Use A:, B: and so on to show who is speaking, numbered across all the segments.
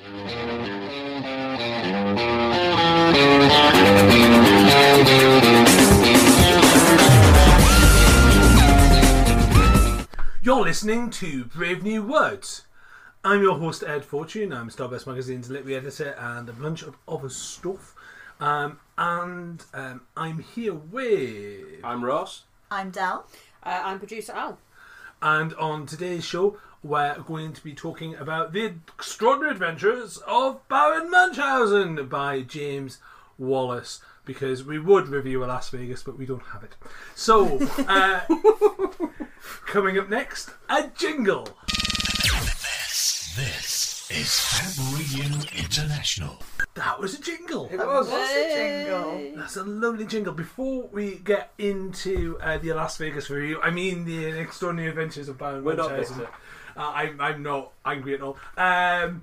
A: You're listening to Brave New Words. I'm your host, Ed Fortune. I'm Starburst Magazine's literary editor and a bunch of other stuff. Um, and um, I'm here with.
B: I'm Ross.
C: I'm Del.
D: Uh, I'm producer Al.
A: And on today's show, we're going to be talking about The Extraordinary Adventures of Baron Munchausen by James Wallis. Because we would review Alas Vegas, but we don't have it. So, uh, coming up next, a jingle.
E: This is Fab Radio International.
A: That was a jingle.
B: It was.
C: What's a jingle?
A: That's a lovely jingle. Before we get into uh, the Las Vegas review, I mean the Extraordinary Adventures of Baron
B: We're not
A: Munchausen.
B: bitter.
A: I'm, I'm not angry at all. Um,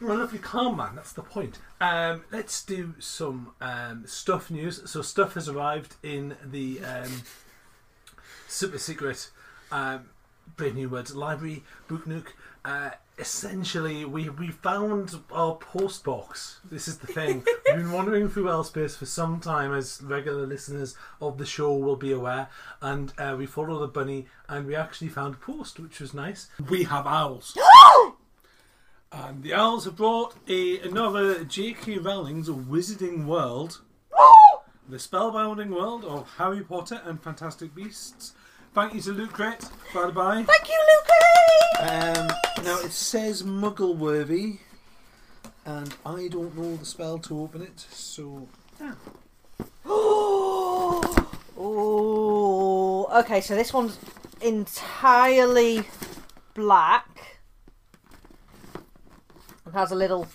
A: you're a lovely calm man, that's the point. Um, let's do some um, stuff news. So, stuff has arrived in the um, super secret um, Brave New Words library, Book Nook. Uh, essentially, we, we found our post box. This is the thing. We've been wandering through L-space for some time, as regular listeners of the show will be aware. And uh, we followed the bunny, and we actually found a post, which was nice. We have owls. and the owls have brought a, another J.K. Rowling's Wizarding World. The Spellbinding World of Harry Potter and Fantastic Beasts. Thank you to Loot Crate, by the by.
D: Thank you, Luke.
A: Um, now it says Muggleworthy, and I don't know the spell to open it, so
D: Oh, okay. So this one's entirely black and has a little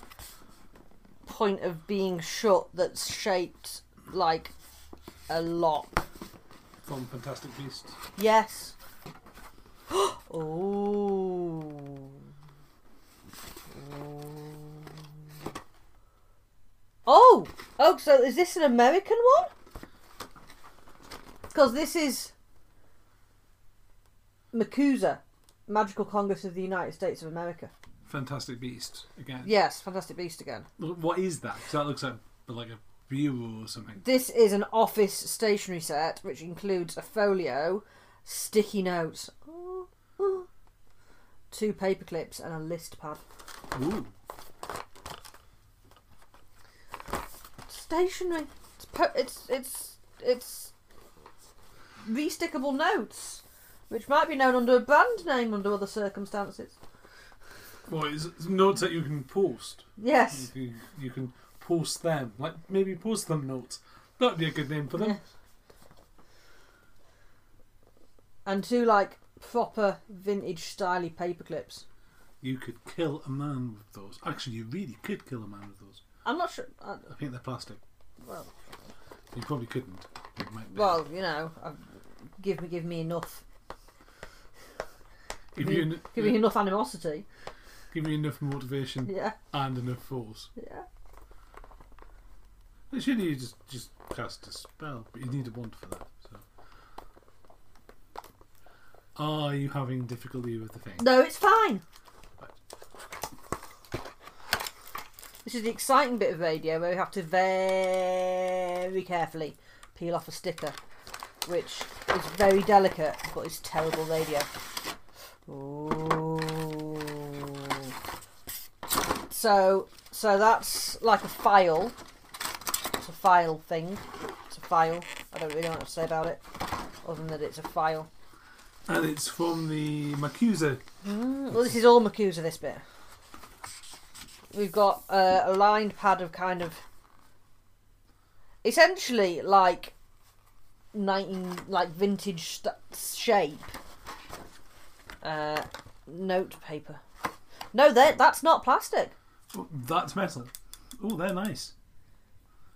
D: point of being shut that's shaped like a lock.
A: From Fantastic Beasts.
D: Yes. oh. Oh! Oh, so is this an American one? Because this is MACUSA, Magical Congress of the United States of America.
A: Fantastic Beasts again.
D: Yes, Fantastic Beast again.
A: What is that? 'Cause that looks like like a bureau or something.
D: This is an office stationery set which includes a folio, sticky notes, two paper clips, and a list pad.
A: Ooh.
D: Stationery. It's po- it's it's it's restickable notes, which might be known under a brand name under other circumstances.
A: Well, it's, it's notes that you can post.
D: Yes.
A: You, you can post them, like maybe post them notes. That'd be a good name for them.
D: Yeah. And two like proper vintage styly paper clips.
A: You could kill a man with those. Actually, you really could kill a man with those.
D: I'm not sure. Uh,
A: I think they're plastic.
D: well,
A: You probably couldn't. It might be.
D: well, you know, uh, give me give me enough.
A: give
D: Give me,
A: en-
D: give me enough animosity.
A: give you enough motivation
D: Yeah,
A: and enough force.
D: yeah.
A: Actually, you just just cast a spell, but you need a wand for that. So, are you having difficulty with the thing?
D: No, it's fine. This is the exciting bit of radio where we have to very carefully peel off a sticker, which is very delicate, but is terrible radio. Ooh. So, so that's like a file. File thing. It's a file. I don't really know what to say about it, other than that it's a file.
A: And it's from the MACUSA.
D: Well, this is all MACUSA, this bit. We've got uh, a lined pad of kind of. Essentially, like. 19. like vintage st- shape. Uh, note paper. No, that that's not plastic.
A: Oh, that's metal. Oh, they're nice.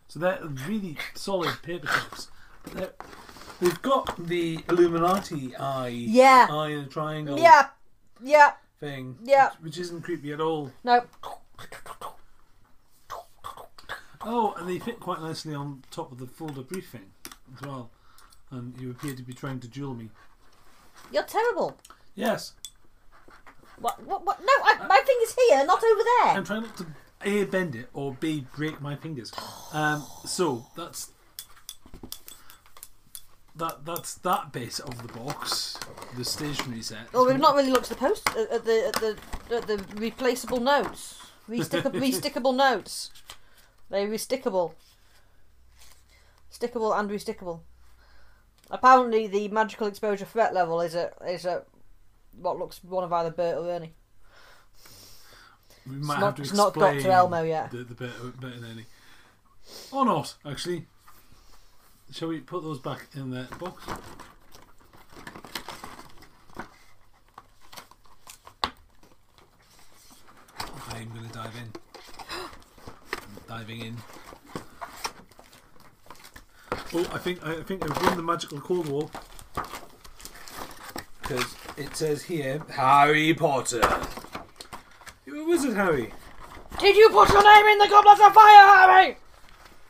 A: So they're really solid paper clips. But they're- they've got the Illuminati eye.
D: Yeah.
A: Eye in a triangle.
D: Yeah, yeah,
A: Thing.
D: Yeah.
A: Which, which isn't creepy at all.
D: no.
A: Oh, and they fit quite nicely on top of the folder briefing as well. And you appear to be trying to duel me.
D: You're terrible.
A: Yes.
D: What? What? what? No, I, my finger's here, not over there.
A: I'm trying not to A, bend it, or B, break my fingers. Um, so, that's. That, that's that bit of the box, the stationery set.
D: Well, we've not really looked at the post at the at the at the replaceable notes, restickable, restickable notes. They're restickable, stickable and restickable. Apparently, the magical exposure threat level is at is at what looks one of either Bert or Ernie.
A: We might
D: not-
A: have to
D: it's not
A: explain
D: Dr. Elmo yet.
A: The, the bit, bit in any. Or not, actually. Shall we put those back in the box? I'm going to dive in. I'm diving in. Oh, I think I think I've won the magical cold war Because it says here Harry Potter. Was it Harry?
D: Did you put your name in the goblet of fire, Harry?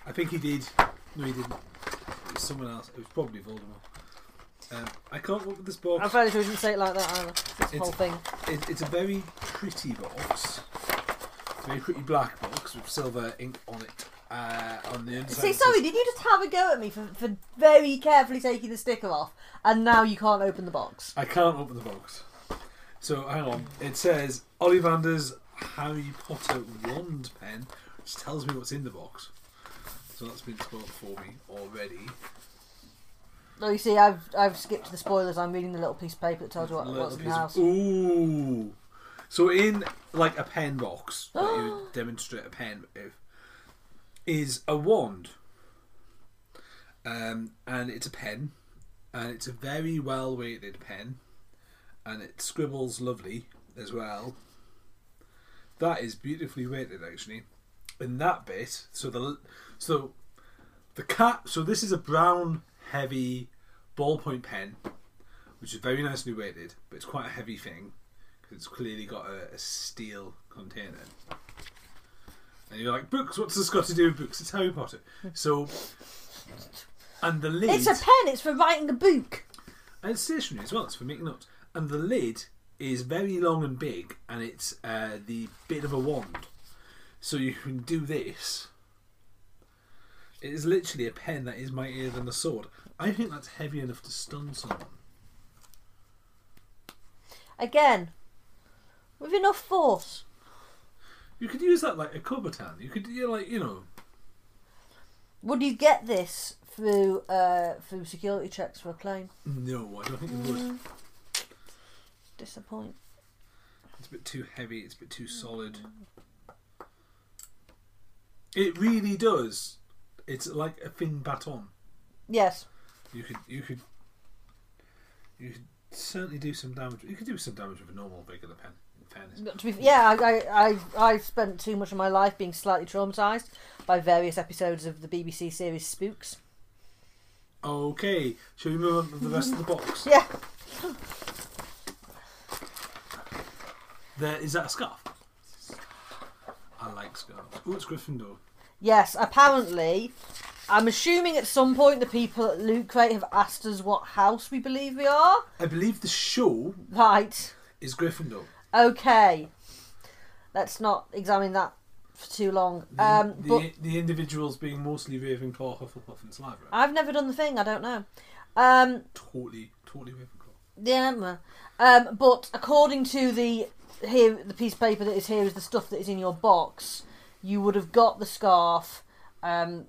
A: I think he did. No, he didn't. It was someone else. It was probably Voldemort. Um, I can't look at this box.
D: I'm fairly sure you didn't say it like that either. This
A: It's-
D: whole thing.
A: It, it's a very pretty box. It's a very pretty black box with silver ink on it. Uh, on the inside.
D: See, sorry, did you just have a go at me for, for very carefully taking the sticker off, and now you can't open the box?
A: I can't open the box. So hang on. It says Ollivander's Harry Potter wand pen, which tells me what's in the box. So that's been spoiled for me already.
D: No, you see, I've I've skipped the spoilers. I'm reading the little piece of paper that tells you what, what's in the
A: of-
D: house.
A: Ooh. So in like a pen box that you demonstrate a pen with is a wand. Um, and it's a pen, and it's a very well weighted pen, and it scribbles lovely as well. That is beautifully weighted actually. In that bit, so the so the cap. So this is a brown heavy ballpoint pen, which is very nicely weighted, but it's quite a heavy thing because it's clearly got a, a steel container. And you're like, books. What's this got to do with books? It's Harry Potter. So, and the lid.
D: It's a pen. It's for writing a book.
A: And it's stationary as well, it's for making notes. And the lid is very long and big, and it's uh, the bit of a wand. So you can do this. It is literally a pen that is mightier than a sword. I think that's heavy enough to stun someone.
D: Again, with enough force.
A: You could use that like a Kubotan. You could do like, you know.
D: Would you get this through uh, through security checks for a plane?
A: No, I don't think you would.
D: Disappoint.
A: It's a bit too heavy, it's a bit too solid. It really does. It's like a thin baton.
D: Yes.
A: You could you could you could certainly do some damage. You could do some damage with a normal regular pen. In fairness,
D: to be, yeah, I, I, I, I've spent too much of my life being slightly traumatised by various episodes of the BBC series Spooks.
A: okay. Shall we move on to the rest of the box?
D: Yeah.
A: There is that a scarf. I like scarves. Oh, it's Gryffindor.
D: Yes, apparently, I'm assuming at some point the people at Loot Crate have asked us what house we believe we are.
A: I believe the show
D: Right.
A: is Gryffindor.
D: Okay. Let's not examine that for too long.
A: The,
D: Um,
A: the,
D: but
A: the individuals being mostly Ravenclaw, Hufflepuff, and Slytherin.
D: I've never done the thing. I don't know. Um,
A: totally, totally Ravenclaw.
D: yeah. Um, but according to the here the piece of paper that is here is the stuff that is in your box. You would have got the scarf um,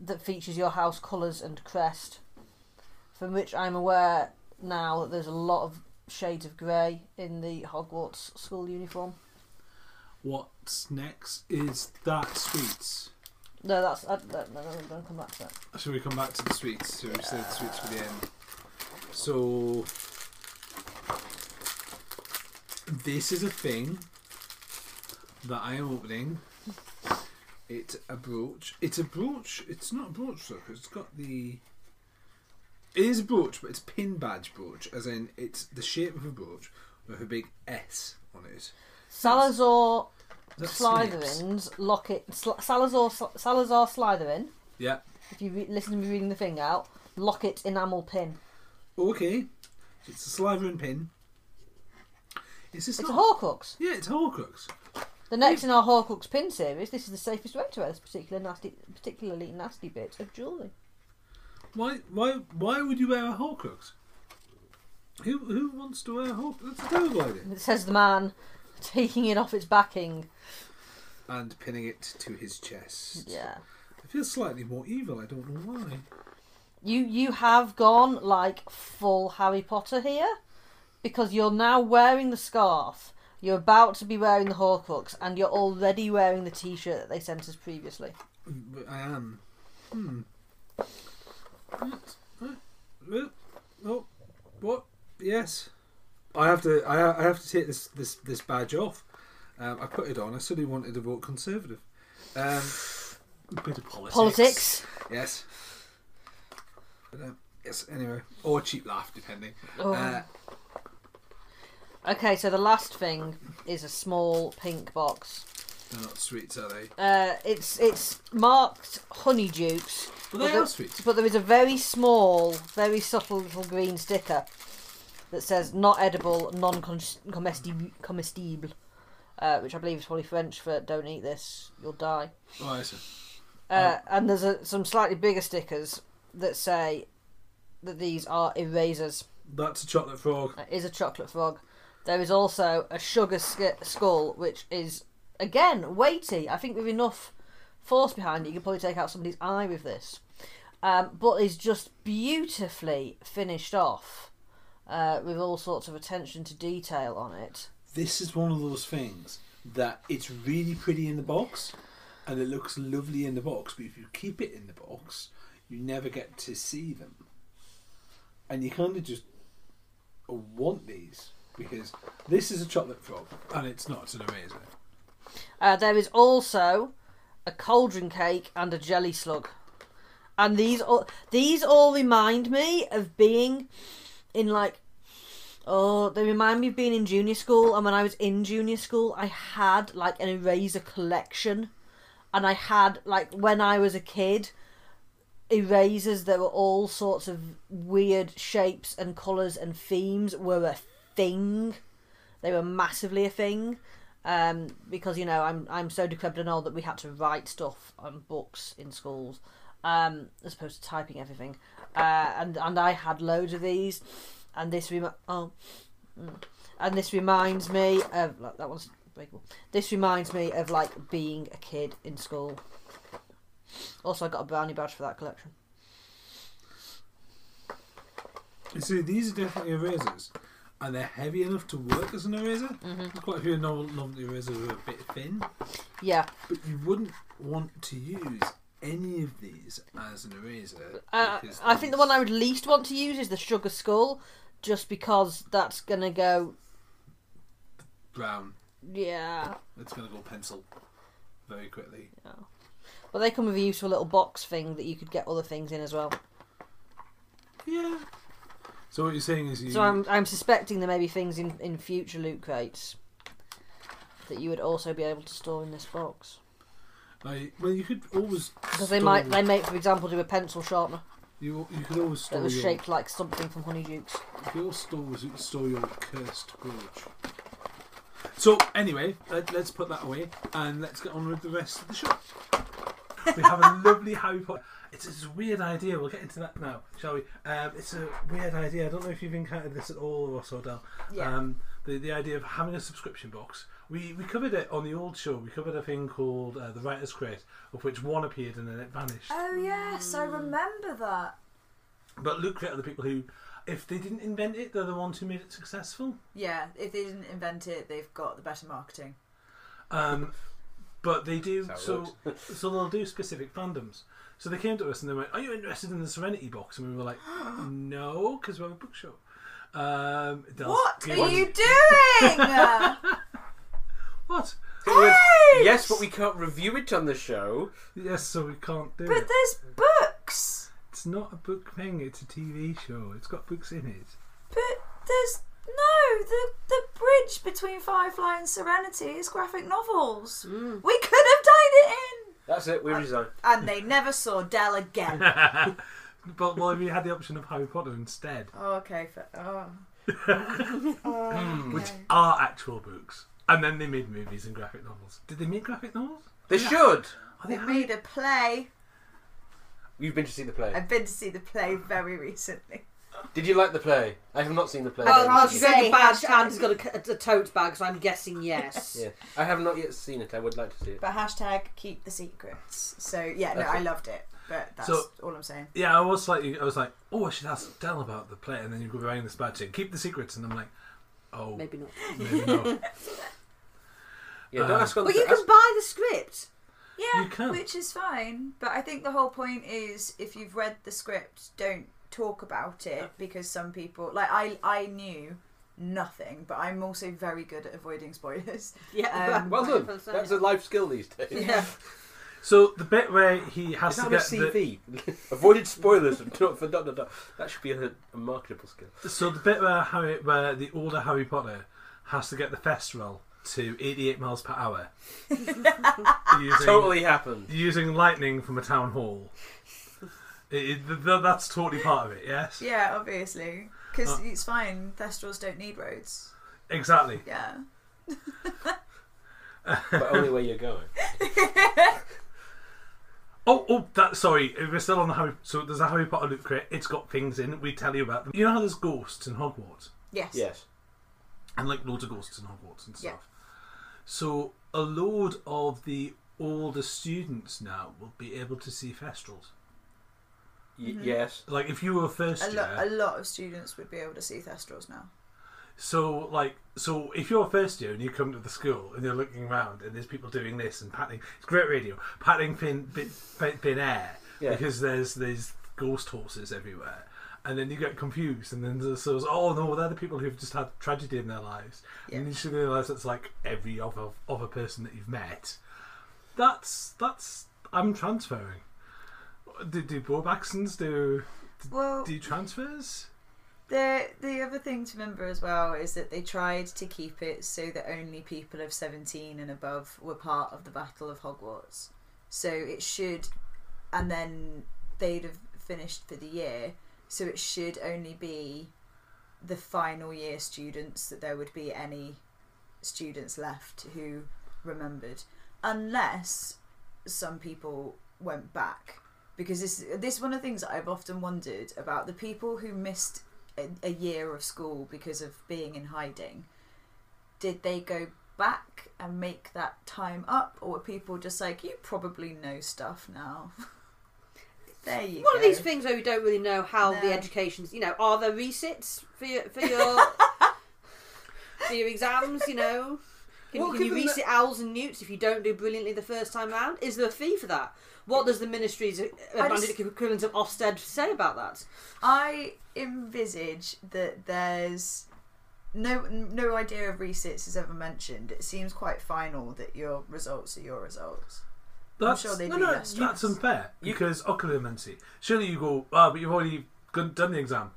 D: that features your house colours and crest, from which I'm aware now that there's a lot of shades of grey in the Hogwarts school uniform.
A: What's next is that sweets.
D: No, that's I, no, no, no, don't come back to that.
A: Shall we come back to the sweets? Shall we save the sweets for the end? So this is a thing that I am opening. It's a brooch. It's a brooch. It's not a brooch though, it's got the. It is a brooch, but it's pin badge brooch, as in it's the shape of a brooch with a big S on it.
D: Salazar Slytherin's locket. Sl- Salazar Salazar Slytherin.
A: Yeah.
D: If you re- listen to me reading the thing out, locket enamel pin.
A: Okay. So it's a Slytherin pin. Is this
D: It's a? Horcrux.
A: Yeah, it's a Horcrux.
D: The next in our Horcrux pin series, this is the safest way to wear this particular nasty, particularly nasty bit of jewellery.
A: Why? Why? Why would you wear a Horcrux? Who Who wants to wear a Horcrux? That's a terrible idea.
D: It says the man taking it off its backing.
A: And pinning it to his chest.
D: Yeah.
A: It feels slightly more evil. I don't know why.
D: You you have gone like full Harry Potter here, because you're now wearing the scarf. You're about to be wearing the Horcrux, and you're already wearing the T-shirt that they sent us previously.
A: I am. Hmm. Right, right. Oh, what? Yes. I have to. I, I have to take this this this badge off. Um, I put it on. I suddenly wanted to vote Conservative. Um, a bit of politics.
D: Politics.
A: Yes. But, um, yes. Anyway, or a cheap laugh, depending.
D: Oh.
A: Uh,
D: Okay, so the last thing is a small pink box.
A: they're not sweets, are they?
D: Uh, it's it's marked Honeydukes,
A: But
D: But
A: they
D: the-
A: are sweets.
D: but there is a very small, very subtle little green sticker that says "not edible, non-comestible," uh, which I believe is probably French for "don't eat this, you'll die."
A: Oh, I see.
D: Uh, And there's a, some slightly bigger stickers that say that these are erasers.
A: That's a chocolate frog.
D: That is a chocolate frog. There is also a sugar sk- skull, which is again weighty. I think with enough force behind it, you could probably take out somebody's eye with this. Um, but is just beautifully finished off uh, with all sorts of attention to detail on it.
A: this is one of those things that it's really pretty in the box and it looks lovely in the box, but if you keep it in the box, you never get to see them. And you kind of just want these because this is a chocolate frog and it's not, an eraser.
D: Uh, there is also a cauldron cake and a jelly slug, and these all these all remind me of being in like oh they remind me of being in junior school. And when I was in junior school, I had like an eraser collection, and I had like when I was a kid erasers that were all sorts of weird shapes and colours and themes were a thing. They were massively a thing. Um, because you know I'm I'm so decrepit and old that we had to write stuff on books in schools, um, as opposed to typing everything. Uh, and and I had loads of these, and this remi- oh, mm. and this reminds me of like, that one's breakable. This reminds me of like being a kid in school. Also, I got a brownie badge for that collection.
A: You see, these are definitely erasers and they're heavy enough to work as an eraser. There's quite a few novel, novelty erasers are a bit thin,
D: Yeah,
A: but you wouldn't want to use any of these as an eraser.
D: uh, I think the one I would least want to use is the sugar skull, just because that's gonna go.
A: brown.
D: Yeah,
A: It's going to go pencil very quickly.
D: but they come with a useful little box thing that you could get other things in as well.
A: Yeah. So what you're saying is you.
D: So I'm I'm suspecting there may be things in in future loot crates that you would also be able to store in this box
A: I, well, you could always.
D: because they
A: store-
D: might they may for example do a pencil sharpener
A: You you could always store that
D: was
A: your.
D: shaped like something from Honeydukes.
A: You could always store store your cursed brooch. So anyway, let, let's put that away and let's get on with the rest of the show. we have a lovely Harry Potter. It's, it's a weird idea. We'll get into that now, shall we? Um, it's a weird idea. I don't know if you've encountered this at all, Ross or Del.
C: Yeah.
A: Um, the the idea of having a subscription box. We we covered it on the old show. We covered a thing called uh, the Writers' Crate, of which one appeared and then it vanished.
C: Oh yes, I remember that.
A: But Loot Crate are the people who, if they didn't invent it, they're the ones who made it successful.
C: Yeah, if they didn't invent it, they've got the better marketing.
A: Um, but they do
B: That's how it
A: so. so they'll do specific fandoms. So they came to us and they went, "Are you interested in the Serenity box?" And we were like, "No, because we're a book show." Um,
C: What are
A: us-
C: you doing?
A: What? Hey!
B: yes, but we can't review it on the show.
A: Yes, so we can't do
C: but
A: it.
C: there's books.
A: It's not a book thing. It's a TV show. It's got books in it.
C: But there's no the the bridge between Firefly and Serenity is graphic novels.
A: Mm.
C: We could have tied it in,
B: That's it. We resign.
C: and they never saw Del again.
A: But well, we had the option of Harry Potter instead.
C: oh, okay. For, oh. Oh,
A: hmm,
C: which
A: are actual books. And then they made movies and graphic novels. Did they make graphic novels?
B: They should.
A: Are
C: They
A: they
C: made a play.
B: You've been to see the play.
C: I've been to see the play very recently.
B: Did you like the play? I have not seen the play.
C: I
D: Oh,
C: can't
D: well, she's got
C: say
D: a badge
C: hashtag.
D: and has got a, a tote bag, so I'm guessing yes.
B: Yeah, I have not yet seen it. I would like to see it.
C: But hashtag keep the secrets. So yeah, no,
B: That's
C: I loved it. But that's
A: So-
C: all I'm saying.
A: Yeah, I was like, I was like, oh, I should ask Del about the play, and then you go behind this badge saying, keep the secrets, and I'm like, oh,
D: Maybe not.
A: maybe not.
B: Yeah, don't
A: Uh,
B: ask on
D: Well,
B: the
D: you
B: ask-
D: can buy the script.
C: Yeah,
A: You can.
C: which is fine. But I think the whole point is if you've read the script, don't talk about it because some people like I I knew nothing, but I'm also very good at avoiding spoilers.
D: Yeah.
C: Um,
B: Well done.
D: That's
B: That's a life skill these days.
D: Yeah.
A: So the bit where he has
B: Is
A: to
B: that on a
A: get the,
B: Avoided spoilers and not for dot dot dot. That should be a, a marketable skill.
A: so the bit where Harry, where the older Harry Potter has to get the Thestral to 88 miles per hour, using,
B: Totally happened.
A: using lightning from a town hall. It, it- th- th- that's totally part of it. Yes,
C: Yeah, obviously, because
A: Uh.
C: it's fine. Thestrals don't need roads.
A: exactly.
C: Yeah.
B: But only where you're going.
A: Oh, oh, that. Sorry, if we're still on the Harry. So there's a Harry Potter loot crate. It's got things in. it. We tell you about them. You know how there's ghosts in Hogwarts,
C: Yes.
B: Yes.
A: and like loads of ghosts in Hogwarts and
C: Yeah.
A: stuff. So a load of the older students now will be able to see Thestrals.
B: Y- mm-hmm. Yes.
A: Like if you were first
C: A,
A: year,
C: lo- a lot of students would be able to see Thestrals now.
A: so like so if you're a first year and you come to the school and you're looking around and there's people doing this and patting, it's great radio, patting thin, thin, thin, thin air
B: Yeah.
A: because there's there's ghost horses everywhere. And then you get confused, and then there's, there's oh no, they're the people who've just had tragedy in their lives,
C: Yeah.
A: and you should realise it's like every other other person that you've met. That's that's I'm transferring. Do do Beauxbatons do
C: Well,
A: do transfers?
C: The the other thing to remember as well is that they tried to keep it so that only people of seventeen and above were part of the Battle of Hogwarts. So it should, and then they'd have finished for the year. So it should only be the final year students that there would be any students left who remembered, unless some people went back. Because this this is one of the things I've often wondered about the people who missed a, a year of school because of being in hiding. Did they go back and make that time up, or were people just like, "You probably know stuff now"? there you
D: One
C: go.
D: of these things where we don't really know how the
C: No.
D: education's. You know, are there resits for your for your for your exams? You know, can,
B: Well,
D: can you
B: given
D: resit owls and newts if you don't do brilliantly the first time round? Is there a fee for that? What does the ministry's uh,
C: just-
D: equivalent of Ofsted say about that?
C: I envisage that there's no no idea of resits is ever mentioned. It seems quite final that your results are your results.
A: That's,
C: sure they
A: no,
C: do
A: no,
C: less
A: that's
C: stress.
A: unfair
B: You-
A: because occlumency. Surely you go, ah, but you've already done the exam.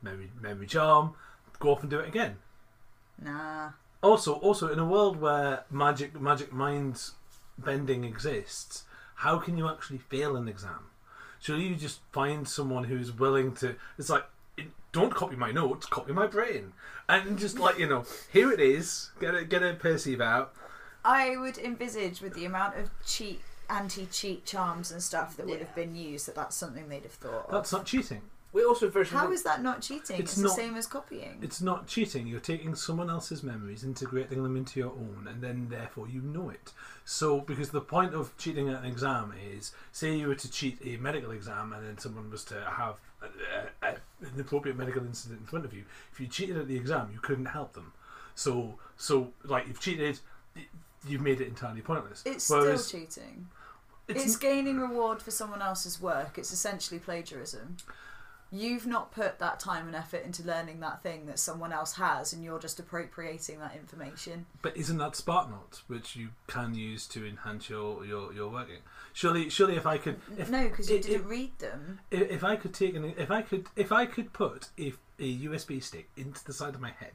A: Memory, memory charm. Go off and do it again.
C: Nah.
A: Also, also in a world where magic, magic mind bending exists, how can you actually fail an exam? Surely you just find someone who's willing to. It's like, don't copy my notes, copy my brain, and just like you know, here it is. Get a get a Pensieve out.
C: I would envisage with the amount of cheat anti-cheat charms and stuff that would have been used that that's something they'd have thought of.
A: That's not cheating.
B: We also very
C: How is that not cheating?
A: It's
C: It's,
A: not-
C: the same as copying.
A: It's not cheating. You're taking someone else's memories, integrating them into your own, and then therefore you know it. So, because the point of cheating at an exam is, say you were to cheat a medical exam, and then someone was to have a, a, a, an appropriate medical incident in front of you. If you cheated at the exam, you couldn't help them. So, so like you've cheated, you've made it entirely pointless.
C: It's
A: Whereas
C: still cheating.
A: it's,
C: It's, gaining reward for someone else's work. It's essentially plagiarism. You've not put that time and effort into learning that thing that someone else has, and you're just appropriating that information.
A: But isn't that Spark Notes, which you can use to enhance your, your, your working? Surely, surely, if I could, if,
C: no, because you
A: it-
C: didn't
A: it-
C: read them.
A: if, if I could take an, if I could, if I could put if a USB stick into the side of my head,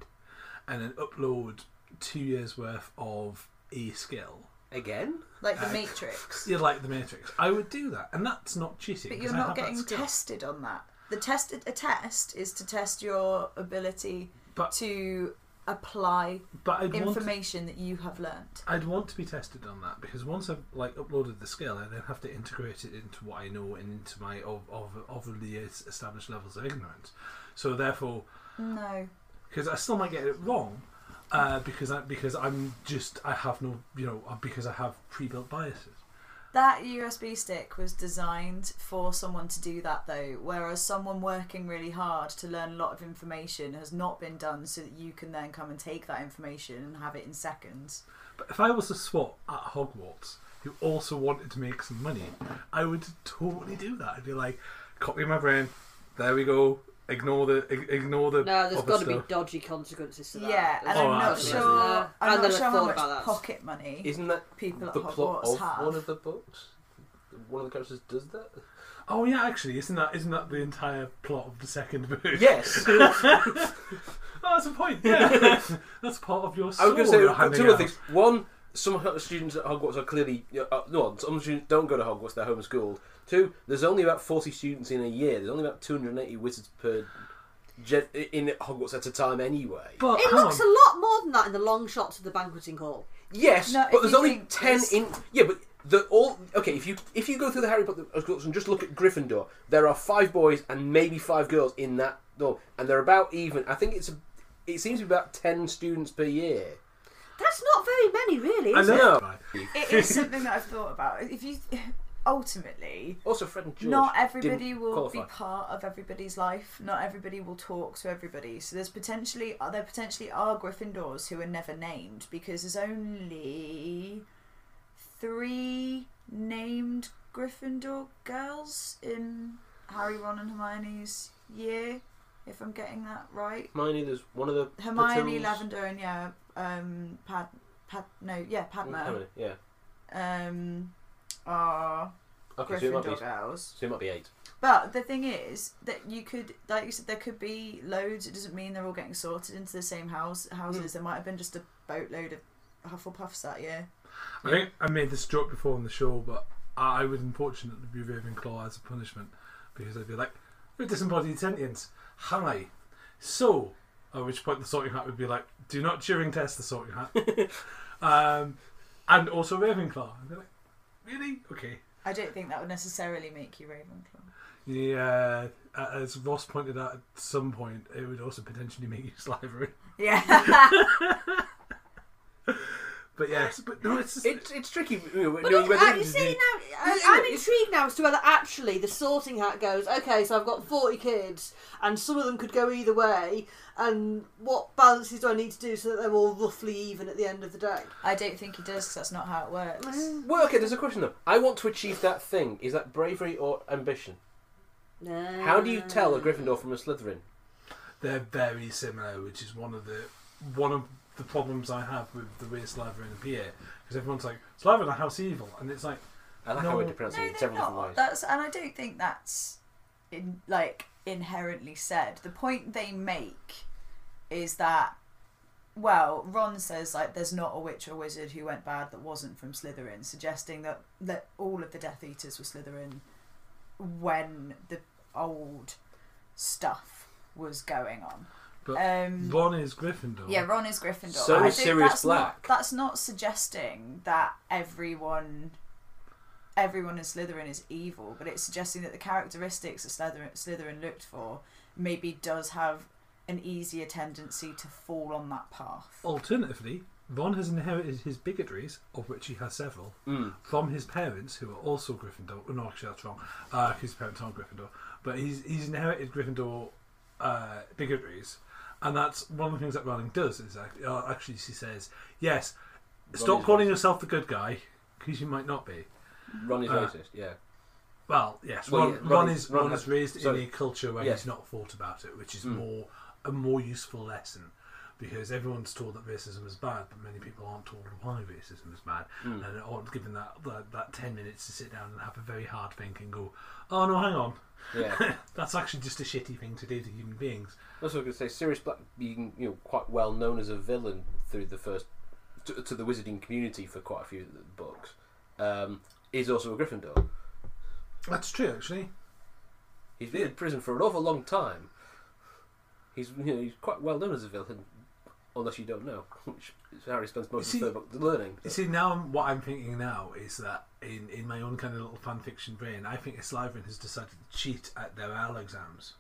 A: and then upload two years worth of a skill,
B: again?
C: Like the
A: Uh,
C: Matrix.
A: you like the Matrix, I would do that, and that's not cheating.
C: But
A: 'cause
C: you're not getting tested on that. The test, a test, is to test your ability
A: But-
C: to apply
A: But I'd
C: information that you have learnt.
A: I'd want to be tested on that because once I've like uploaded the skill, I then have to integrate it into what I know and into my of of overly established levels of ignorance. So therefore,
C: No.
A: because I still might get it wrong, uh, because I because I'm just I have no you know uh, because I have pre-built biases.
C: That USB stick was designed for someone to do that though, whereas someone working really hard to learn a lot of information has not been done so that you can then come and take that information and have it in seconds.
A: But if I was a SWAT at Hogwarts who also wanted to make some money, I would totally do that. I'd be like, copy my brain. There we go. Ignore the ignore the.
D: No, there's
A: other
D: got to be
A: stuff.
D: dodgy consequences to that.
C: Yeah, and
D: There's
A: Oh,
C: I'm not
A: absolutely.
C: sure.
D: Yeah.
C: I'm
D: And
C: not
D: then
C: sure
D: I
C: how
D: thought
C: much
D: about that.
C: pocket money
B: Isn't that
C: people at
B: the plot
C: Hogwarts
B: of
C: have.
B: one of the books? One of the characters does that.
A: Oh yeah, actually, isn't that isn't that the entire plot of the second book?
B: Yes.
A: Oh, that's a point. Yeah, that's part of your
B: I
A: story.
B: was going
A: you're
B: to say
A: handing
B: two other
A: out.
B: things. One, some students at Hogwarts are clearly uh, no. Some students don't go to Hogwarts; they're homeschooled. Two, there's only about forty students in a year. There's only about two hundred and eighty wizards per gen- in Hogwarts at a time, anyway.
A: But
D: It
A: hang
D: looks
A: on.
D: a lot more than that in the long shots of the banqueting hall.
B: Yes,
C: No,
B: but
C: if
B: there's
C: you
B: only
C: think
B: ten
C: this-
B: in. Yeah, but the all okay. If you if you go through the Harry Potter schools and just look at Gryffindor, there are five boys and maybe five girls in that door, and they're about even. I think it's a, it seems to be about ten students per year.
D: That's not very many, really,
A: I
D: is it?
A: know.
C: It is something that I've thought about. If you ultimately,
B: Also, Fred and George.
C: not everybody will
B: qualify.
C: be part of everybody's life. Not everybody will talk to everybody. So there's potentially there potentially are Gryffindors who are never named because there's only three named Gryffindor girls in Harry, Ron, and Hermione's year. If I'm getting that right,
B: Hermione, there's one of the
C: Hermione, Lavender, and yeah, um, Pad, Pad, no, yeah, Padma,
B: Hermione, yeah.
C: um, are
B: Okay, so it might be
C: girls.
B: so it might be eight.
C: But the thing is that you could, like you said, there could be loads. It doesn't mean they're all getting sorted into the same house houses. There might have been just a boatload of Hufflepuffs that year.
A: I think I made this joke before on the show, but I would unfortunately be Ravenclaw as a punishment because I'd be like, "We're disembodied sentience." Hi. So, at which point the Sorting Hat would be like, "Do not Turing test the Sorting Hat." um, and also Ravenclaw. I'd be like, "Really? Okay."
C: I don't think that would necessarily make you Ravenclaw.
A: Yeah, as Ross pointed out at some point, it would also potentially make you Slytherin.
C: Yeah.
A: But yes, but no, it's just,
B: It's it's tricky. You know,
D: But
B: when-
D: look,
B: when
D: uh,
B: they-
D: you see now, I- I'm
B: it's-
D: intrigued now as to whether actually the sorting hat goes. Okay, so I've got forty kids, and some of them could go either way. And what balances do I need to do so that they're all roughly even at the end of the day?
C: I don't think he does 'cause that's not how it works.
B: Well, okay. There's a question though. I want to achieve that thing. Is that bravery or ambition? How do you tell a Gryffindor from a Slytherin?
A: they're very similar, which is one of the one of the problems I have with the way the appear because everyone's like Slytherin are house evil, and it's like
B: I like
A: No.
B: how I pronounce
C: No,
B: it in
C: they're
B: several different
C: not.
B: ways.
C: That's and I don't think that's in like inherently said. The point they make is that well, Ron says like there's not a witch or wizard who went bad that wasn't from Slytherin, suggesting that that all of the Death Eaters were Slytherin when the old stuff was going on.
A: But
C: um,
A: Ron is Gryffindor.
C: yeah, Ron is Gryffindor.
B: So
C: I
B: is Sirius
C: that's
B: Black.
C: Not, that's not suggesting that everyone, everyone in Slytherin is evil, but it's suggesting that the characteristics that Slytherin, Slytherin looked for maybe does have an easier tendency to fall on that path.
A: Alternatively, Ron has inherited his bigotries, of which he has several,
B: Mm.
A: from his parents, who are also Gryffindor. Oh, no, actually, that's wrong. Uh, his parents aren't Gryffindor, but he's he's inherited Gryffindor uh, bigotries, and that's one of the things that Rowling does. Is act- uh, actually she says, "Yes, stop calling
B: racist.
A: yourself the good guy, because you might not be."
B: Ron is
A: Uh,
B: racist. Yeah.
A: Well, yes,
B: Well,
A: Ron,
B: yeah,
A: Ron,
B: Ron
A: is
B: is- Ron
A: Ron
B: has-
A: is raised in a culture where
B: Yes.
A: he's not thought about it, which is
B: Mm.
A: more a more useful lesson because everyone's told that racism is bad, but many people aren't told why racism is bad,
B: Mm.
A: and aren't given that, that that ten minutes to sit down and have a very hard think and go, "Oh no, hang on,
B: Yeah.
A: that's actually just a shitty thing to do to human beings."
B: Also, I was going to say Sirius Black being you know quite well known as a villain through the first to, to the wizarding community for quite a few of the books. Um, is also a Gryffindor.
A: That's true, actually.
B: He's been in prison for an awful long time. He's you know he's quite well known as a villain, unless you don't know, which is how he spends most
A: See-
B: of the third book learning.
A: You see, now I'm, what I'm thinking now is that in, in my own kind of little fan fiction brain, I think Slytherin has decided to cheat at their AL exams,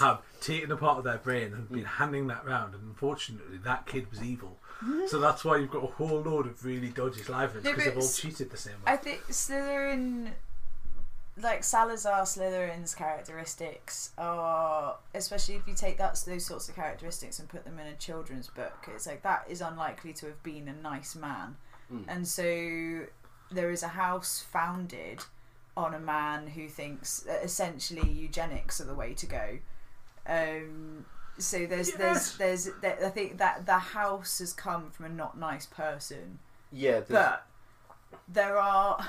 A: have taken a part of their brain and been mm. handing that round, and unfortunately, that kid was evil. Mm. So that's why you've got a whole load of really dodgy Slytherins because
C: but
A: they've all cheated the same way.
C: I think Slytherin, like Salazar Slytherin's characteristics are, especially if you take that those sorts of characteristics and put them in a children's book, it's like that is unlikely to have been a nice man,
B: Mm.
C: and so there is a house founded on a man who thinks that essentially eugenics are the way to go. Um, so there's
A: Yes.
C: there's there's there, I think that the house has come from a not nice person.
B: Yeah, there's-
C: But there are.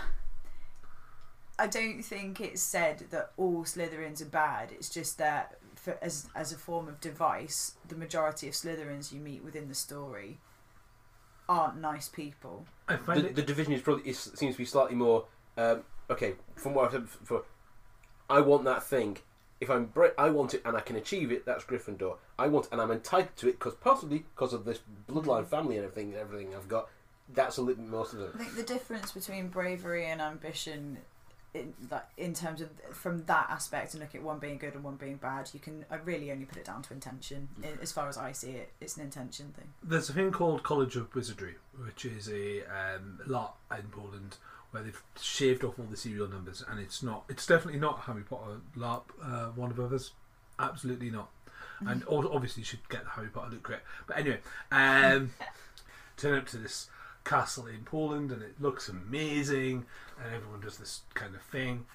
C: I don't think it's said that all Slytherins are bad. It's just that, for, as as a form of device, the majority of Slytherins you meet within the story aren't nice people.
A: I find
B: the,
A: it.
B: the division is probably is, seems to be slightly more um, okay. From what I've said before, I want that thing. If I'm bra- I want it and I can achieve it. That's Gryffindor. I want and I'm entitled to it because possibly because of this bloodline, family, and everything, everything I've got. That's a little bit most of
C: I think the difference between bravery and ambition, in like in terms of from that aspect, and look at one being good and one being bad, you can I really only put it down to intention. As far as I see it, it's an intention thing.
A: There's a thing called College of Wizardry, which is a um, lot in Poland where they've shaved off all the serial numbers, and it's not. It's definitely not Harry Potter, LARP, uh, one of others. Absolutely not. And obviously, you should get the Harry Potter Loot Crate. But anyway, um, turn up to this castle in Poland, and it looks amazing, and everyone does this kind of thing.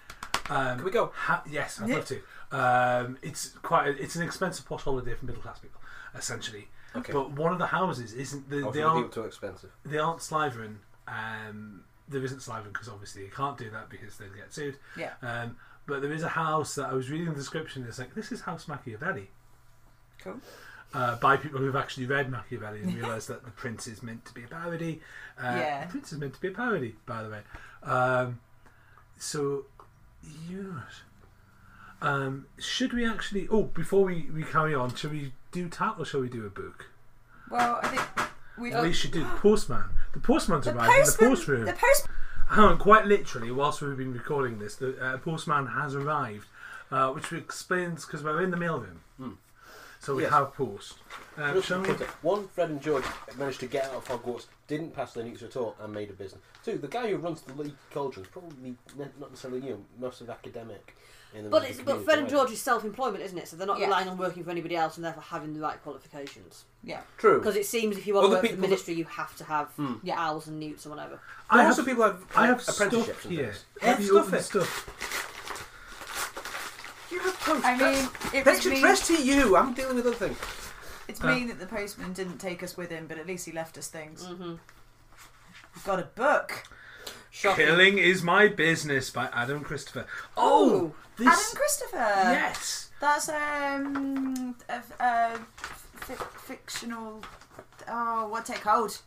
A: Um,
B: Can we go?
A: Ha- yes, I'd love to. Um, it's quite. A, it's an expensive posh holiday for middle class people, essentially.
B: Okay.
A: But one of the houses isn't. The, they
B: should
A: aren't.
B: too expensive?
A: They aren't Slytherin. Um, there isn't Slytherin because obviously you can't do that because they'd get sued.
C: Yeah.
A: Um, but there is a house that I was reading the description. It's like this is House Machiavelli.
C: Cool.
A: Uh, by people who've actually read Machiavelli and realised that the prince is meant to be a parody. Uh,
C: Yeah.
A: The prince is meant to be a parody, by the way. Um, so, yes. Um, should we actually? Oh, before we, we carry on, should we do tat or shall we do a book?
C: Well, I think we.
A: We should do the postman. The postman's
C: The
A: arrived in the
C: postman,
A: post room.
C: the post.
A: Hang quite literally, whilst we've been recording this, the uh, postman has arrived, uh, which explains because we're in the mailroom.
B: Hmm.
A: So we
B: Yes.
A: have post. Um,
B: Just
A: shall we?
B: put One, Fred and George managed to get out of Hogwarts, didn't pass their nukes at all, and made a business. Two, the guy who runs the Leaky Cauldron is probably ne- not necessarily you, most of academic. In the
D: But
B: music
D: it's but
B: community
D: Fred and
B: either.
D: George is self-employment, isn't it? So they're not
C: Yeah.
D: relying on working for anybody else and therefore having the right qualifications.
C: Yeah.
B: True.
D: Because it seems if you want
B: Other
D: to work for the
B: people that-
D: ministry, you have to have
B: Hmm.
C: Yeah.
D: owls and newts or whatever.
A: I
B: But
A: have,
B: also people have,
A: I have
B: apprenticeships
A: stuff
B: and
A: here.
B: things.
A: Have you
B: stuff
A: opened
B: it.
A: stuff?
B: You have post.
C: I mean, it
B: That's
C: was
B: your
C: me.
B: dress to you. I'm dealing with other things.
C: It's
A: Uh,
C: mean that the postman didn't take us with him, but at least he left us things.
D: Mm-hmm.
C: We've got a book.
D: Shocking.
A: Killing is my business by Adam Christopher. Oh, this.
C: Adam Christopher.
A: yes.
C: That's um a, a fi- fictional. Oh, what's it called?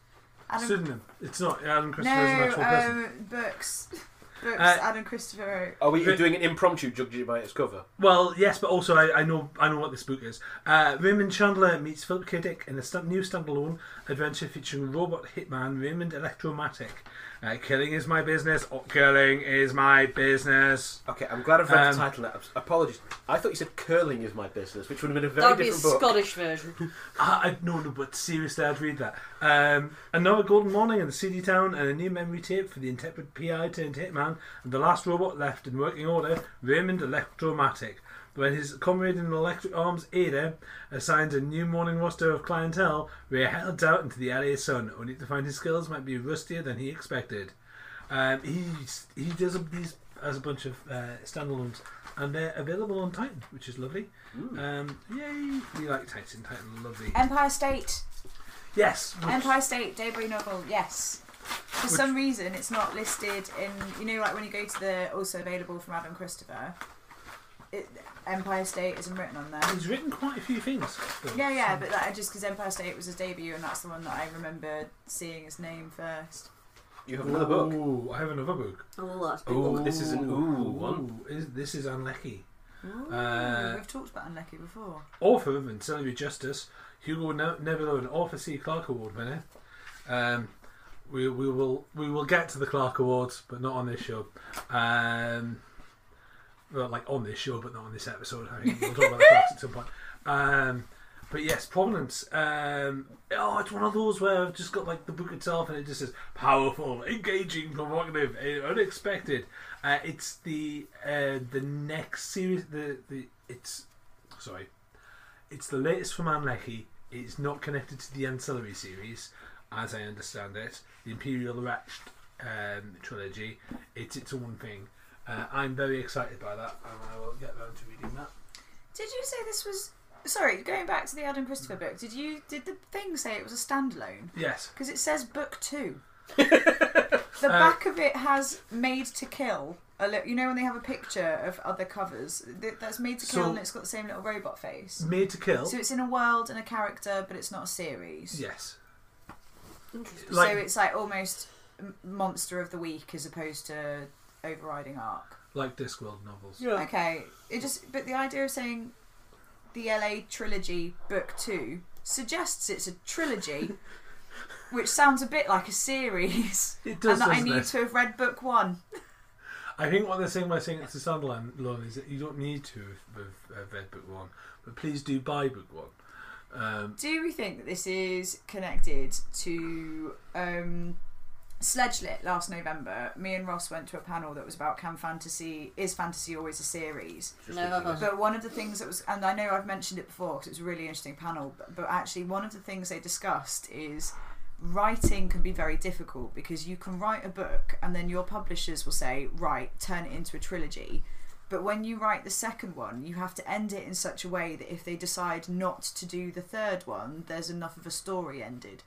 C: Adam.
A: Pseudonym. It's not Adam
C: no,
A: Christopher is an actual person.
C: um, books. Books.
A: Uh,
C: Adam Christopher.
B: Are we
A: But-
B: doing an impromptu judging by its cover?
A: Well, yes, but also I, I know I know what this book is. Uh, Raymond Chandler meets Philip K. Dick in a st- new standalone adventure featuring robot hitman Raymond Electromatic. Uh, killing is my business. Or killing is my business.
B: Okay, I'm glad I've read
A: Um,
B: the title now. Apologies. I thought you said curling is my business, which would have been a very
D: That
B: very
D: would be a
B: different book.
D: Scottish version.
A: I, I no, no, but seriously, I'd read that. Um, another golden morning in the city town, and a new memory tape for the intrepid PI turned hitman, and the last robot left in working order, Raymond Electromatic. When his comrade in Electric Arms, Ada, assigns a new morning roster of clientele, we are held out into the LA sun, only to find his skills might be rustier than he expected. Um, he's, he does a, these as a bunch of uh, standalones, and they're available on Titan, which is lovely. Um, yay! We like Titan. Titan, lovely.
C: Empire State.
A: Yes. which-
C: Empire State debut novel. Yes. For
A: Which-
C: some reason, it's not listed in. You know, like when you go to the also available from Adam Christopher. It, Empire State isn't written on there.
A: He's written quite a few things. though.
C: Yeah, yeah, but that, just because Empire State was his debut, and that's the one that I remember seeing his name first.
B: You have another book.
A: Ooh, I have another book.
D: Oh, that's big.
B: Ooh, this is an ooh
A: Ooh,
B: one.
A: Is, this is unlucky.
C: Ooh,
A: Uh,
C: we've talked about Unlucky before.
A: Author of And Celebrity Justice, Hugo ne- Neverlow, and Arthur C. Clarke Award winner. Um, we, we will we will get to the Clarke Awards, but not on this show. Um, well, like on this show, but not on this episode. I think we'll talk about the at some point. Um, but yes, Provenance. Um, oh, it's one of those where I've just got like the book itself, and it just says powerful, engaging, provocative, eh, unexpected. Uh, it's the uh, the next series. The the it's sorry, it's the latest from Ann Leckie. It's not connected to the ancillary series, as I understand it. The Imperial Radch um, trilogy. It's its own thing. Uh, I'm very excited by that, and I will get round to reading that.
C: Did you say this was? Sorry, going back to the Adam Christopher book. Did you did the thing say it was a standalone?
A: Yes.
C: Because it says book two. the back of it has "Made to Kill." A li- you know when they have a picture of other covers th- that's "Made to Kill"
A: So-
C: and it's got the same little robot face.
A: Made to Kill.
C: So it's in a world and a character, but it's not a series.
A: yes.
D: Interesting.
A: Like
C: so it's like almost m- monster of the week as opposed to overriding arc.
A: like Discworld novels.
D: Yeah.
C: Okay, it just but the idea of saying the LA trilogy book two suggests it's a trilogy, which sounds a bit like a series,
A: It does,
C: and that I need
A: it?
C: to have read book one.
A: I think what they're saying by saying it's a standalone loan is that you don't need to have, have, have read book one, but please do buy book one. Um,
C: Do we think that this is connected to um, Sledge-Lit last November? Me and Ross went to a panel that was about can fantasy is fantasy always a series?
D: No.
C: But one of the things that was, and I know I've mentioned it before because it was a really interesting panel, but, but actually one of the things they discussed is writing can be very difficult because you can write a book and then your publishers will say, right, turn it into a trilogy. But when you write the second one, you have to end it in such a way that if they decide not to do the third one, there's enough of a story ended.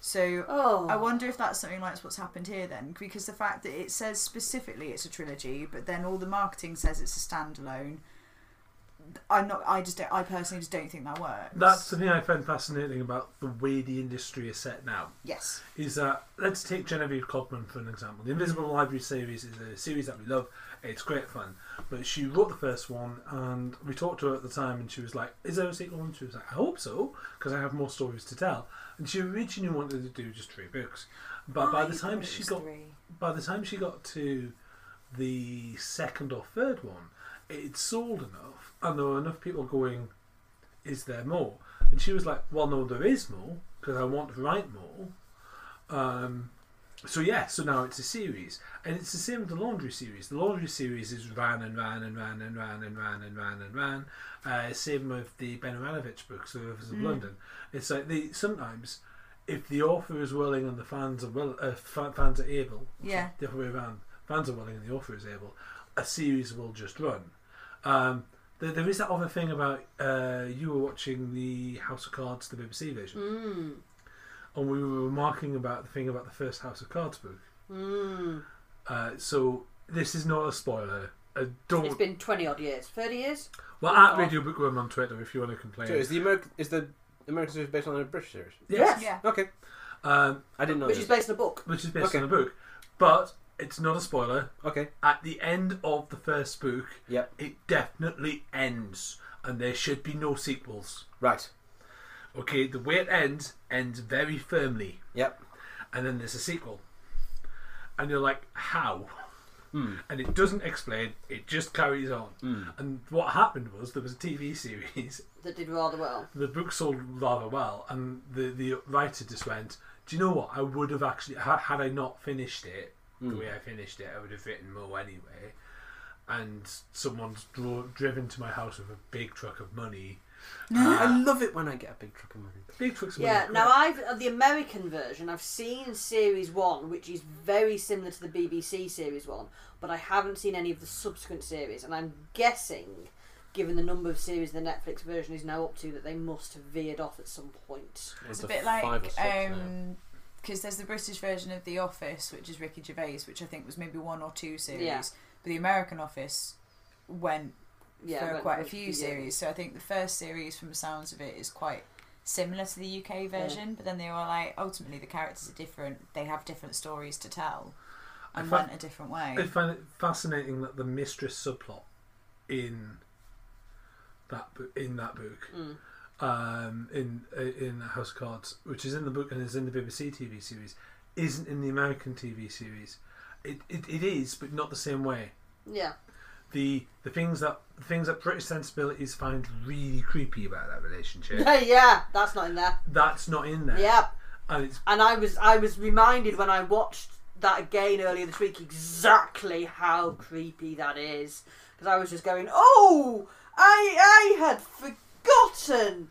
C: So
D: Oh.
C: I wonder if that's something like what's happened here then, because the fact that it says specifically it's a trilogy, but then all the marketing says it's a standalone. I'm not. I just. Don't, I personally just don't think that works.
A: that's the thing I find fascinating about the way the industry is set now.
C: yes.
A: Is that let's take Genevieve Cogman for an example. The Invisible Library series is a series that we love. It's great fun, but she wrote the first one, and we talked to her at the time, and she was like, "Is there a sequel?" And she was like, "I hope so, because I have more stories to tell." And she originally wanted to do just three books, but by the time she got
C: three.
A: by the time she got to the second or third one, it sold enough, and there were enough people going, "Is there more?" And she was like, "Well, no, there is more because I want to write more." Um, so yeah, so now it's a series, and it's the same with the Laundry series. The Laundry series is ran and ran and ran and ran and ran and ran and ran. Uh, same with the Ben Aaronovitch books, The Rivers of
C: Mm.
A: London. It's like they sometimes, if the author is willing and the fans are will, uh, fa- fans are able,
C: Yeah.
A: the other way around, fans are willing and the author is able, a series will just run. Um, there, there is that other thing about uh, you were watching the House of Cards, the BBC version,
D: Mm.
A: And we were remarking about the thing about the first House of Cards book.
D: Mm.
A: Uh, so this is not a spoiler. Uh, don't.
D: It's been 20 odd years. 30 years?
A: well, at Radio Bookworm on Twitter if you want to complain.
B: So is the American is the American series based on a British series?
A: yes.
C: Yeah.
B: Okay,
A: Um,
B: I didn't know.
D: Which
B: this.
D: is based on a book.
A: which is based
B: Okay.
A: on a book, but it's not a spoiler.
B: Okay,
A: At the end of the first book,
B: Yep.
A: it definitely ends, and there should be no sequels.
B: right.
A: Okay, the way it ends ends very firmly,
B: Yep.
A: and then there's a sequel, and you're like, how?
B: Hmm.
A: And it doesn't explain; it just carries on.
B: Hmm.
A: And what happened was there was a TV series.
D: That did rather well.
A: The book sold rather well, and the the writer just went, "Do you know what? I would have actually had I not finished it the
B: Hmm.
A: way I finished it, I would have written more anyway." And someone's dro- driven to my house with a big truck of money.
B: I love it when I get a big truck of money.
A: Big trucks of
D: Yeah,
A: money.
D: now I've uh, the American version. I've seen series one, which is very similar to the BBC series one, but I haven't seen any of the subsequent series. And I'm guessing, given the number of series the Netflix version is now up to, that they must have veered off at some point.
C: It's a
B: the
C: bit
B: five
C: like
B: or six now.
C: um because there's the British version of The Office, which is Ricky Gervais, which I think was maybe one or two series.
D: Yeah.
C: But the American Office went
D: Yeah,
C: for quite a few
D: years.
C: series. So I think the first series, from the sounds of it, is quite similar to the UK version. But then they were like, ultimately, the characters are different. They have different stories to tell, and
A: fa-
C: went a different way.
A: I find it fascinating that the mistress subplot in that book in that book
D: Mm.
A: um, in in House Cards, which is in the book and is in the BBC TV series, isn't in the American TV series. It, it, it is, but not the same way.
D: Yeah.
A: The the things that the things that British sensibilities find really creepy about that relationship,
D: yeah, that's not in there.
A: that's not in there.
D: Yeah.
A: and it's
D: And I was I was reminded when I watched that again earlier this week exactly how creepy that is because I was just going, oh, I I had forgotten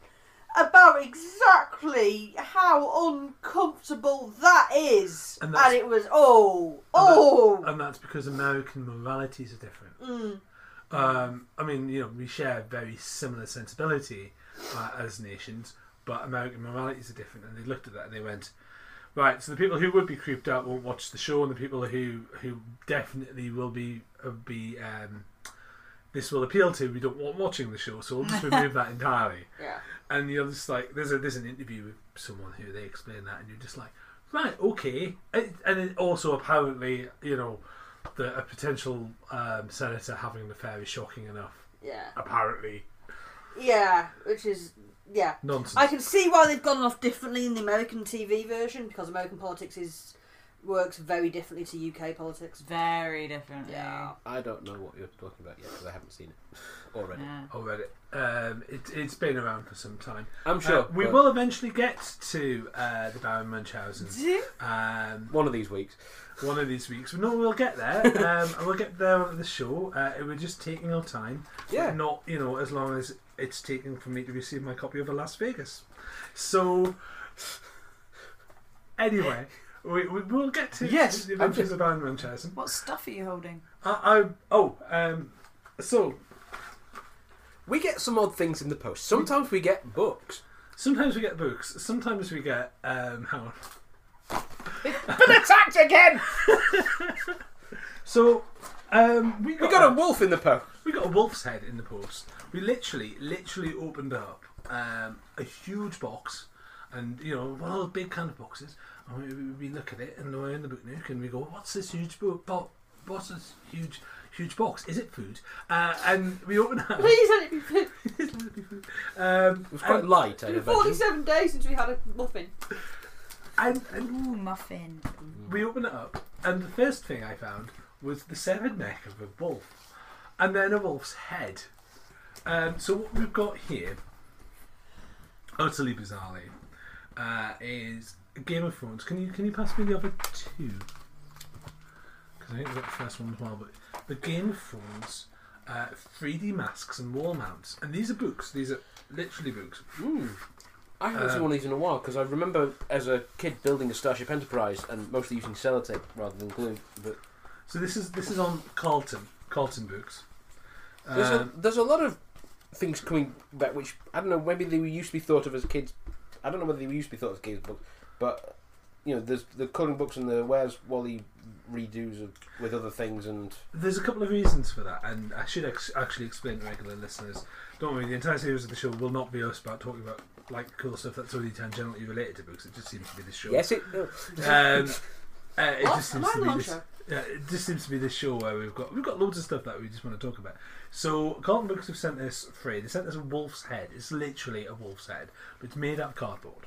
D: about exactly how uncomfortable that is,
A: And
D: and, it was oh
A: and that-
D: oh.
A: and that's because American moralities are different.
D: Mm.
A: Um, I mean, you know, we share very similar sensibility uh, as nations, but American moralities are different. And they looked at that and they went, right. So the people who would be creeped out won't watch the show, and the people who who definitely will be uh, be um, this will appeal to. We don't want watching the show, so we'll just remove that entirely.
D: Yeah.
A: And you're just like, there's a there's an interview with someone who they explain that, and you're just like, right, okay. And, and also apparently, you know, the a potential um, senator having an affair is shocking enough.
D: Yeah.
A: Apparently,
D: Yeah, which is yeah.
A: nonsense.
D: I can see why they've gone off differently in the American TV version because American politics is works very differently to UK politics.
C: Very differently.
D: Yeah.
B: I don't know what you're talking about yet because I haven't seen it already.
C: Yeah.
A: already. Um, it, it's been around for some time.
B: I'm sure
A: Uh, we
B: but
A: will eventually get to uh, the Baron Munchausen. Um,
B: one of these weeks.
A: one of these weeks. No, we'll get there. Um, and we'll get there on the show. Uh, we're just taking our time. but
B: Yeah.
A: Not, you know, as long as it's taking for me to receive my copy of Alas Vegas. So, anyway, we, we, we'll get to
B: Yes,
A: the Adventures
B: just-
A: of Baron Munchausen.
C: What stuff are you holding?
A: I, I, oh, um, so
B: We get some odd things in the post. Sometimes we get books.
A: sometimes we get books. Sometimes we get. Um, hang on.
B: Been attacked again.
A: So, um, we got,
B: We got a wolf in the post.
A: We got a wolf's head in the post. We literally, literally opened up um, a huge box, and you know, one of those big kind of boxes. And we, we look at it, and we're in the book nook, and we go, "What's this huge book? Bo- what's this huge, huge box? Is it food?" Uh, and we open it. up.
D: Please let it be fit.
A: um,
B: It was quite
A: and,
B: light, I
D: It's been
B: imagine.
D: 47 days since we had a muffin.
A: and, and
C: Ooh, muffin.
A: we open it up, and the first thing I found was the severed neck of a wolf, and then a wolf's head. Um, so what we've got here, utterly bizarrely, uh, is Game of Thrones. Can you can you pass me the other two? Because I think we got the first one as well. But the Game of Thrones, uh, 3D masks and wall mounts, and these are books. These are literally books.
B: Mm. I haven't
A: Uh,
B: seen one of these in a while because I remember as a kid building a Starship Enterprise and mostly using sellotape rather than glue. But
A: So this is this is on Carlton Carlton books.
B: there's,
A: Um,
B: a, there's a lot of things coming back which I don't know. Maybe they used to be thought of as kids. I don't know whether they used to be thought of as kids books, but you know, there's the colouring books and the Where's Wally redos of, with other things and
A: There's a couple of reasons for that, and I should ex- actually explain to regular listeners. Don't worry, the entire series of the show will not be us about talking about like cool stuff that's only tangentially related to books. It just seems to be this show.
B: yes, it.
A: Um, uh, it just seems to be this.
D: show?
A: Yeah, it just seems to be this show where we've got we've got loads of stuff that we just want to talk about. So Carlton Books have sent us three. They sent us a wolf's head. It's literally a wolf's head, but it's made out of cardboard,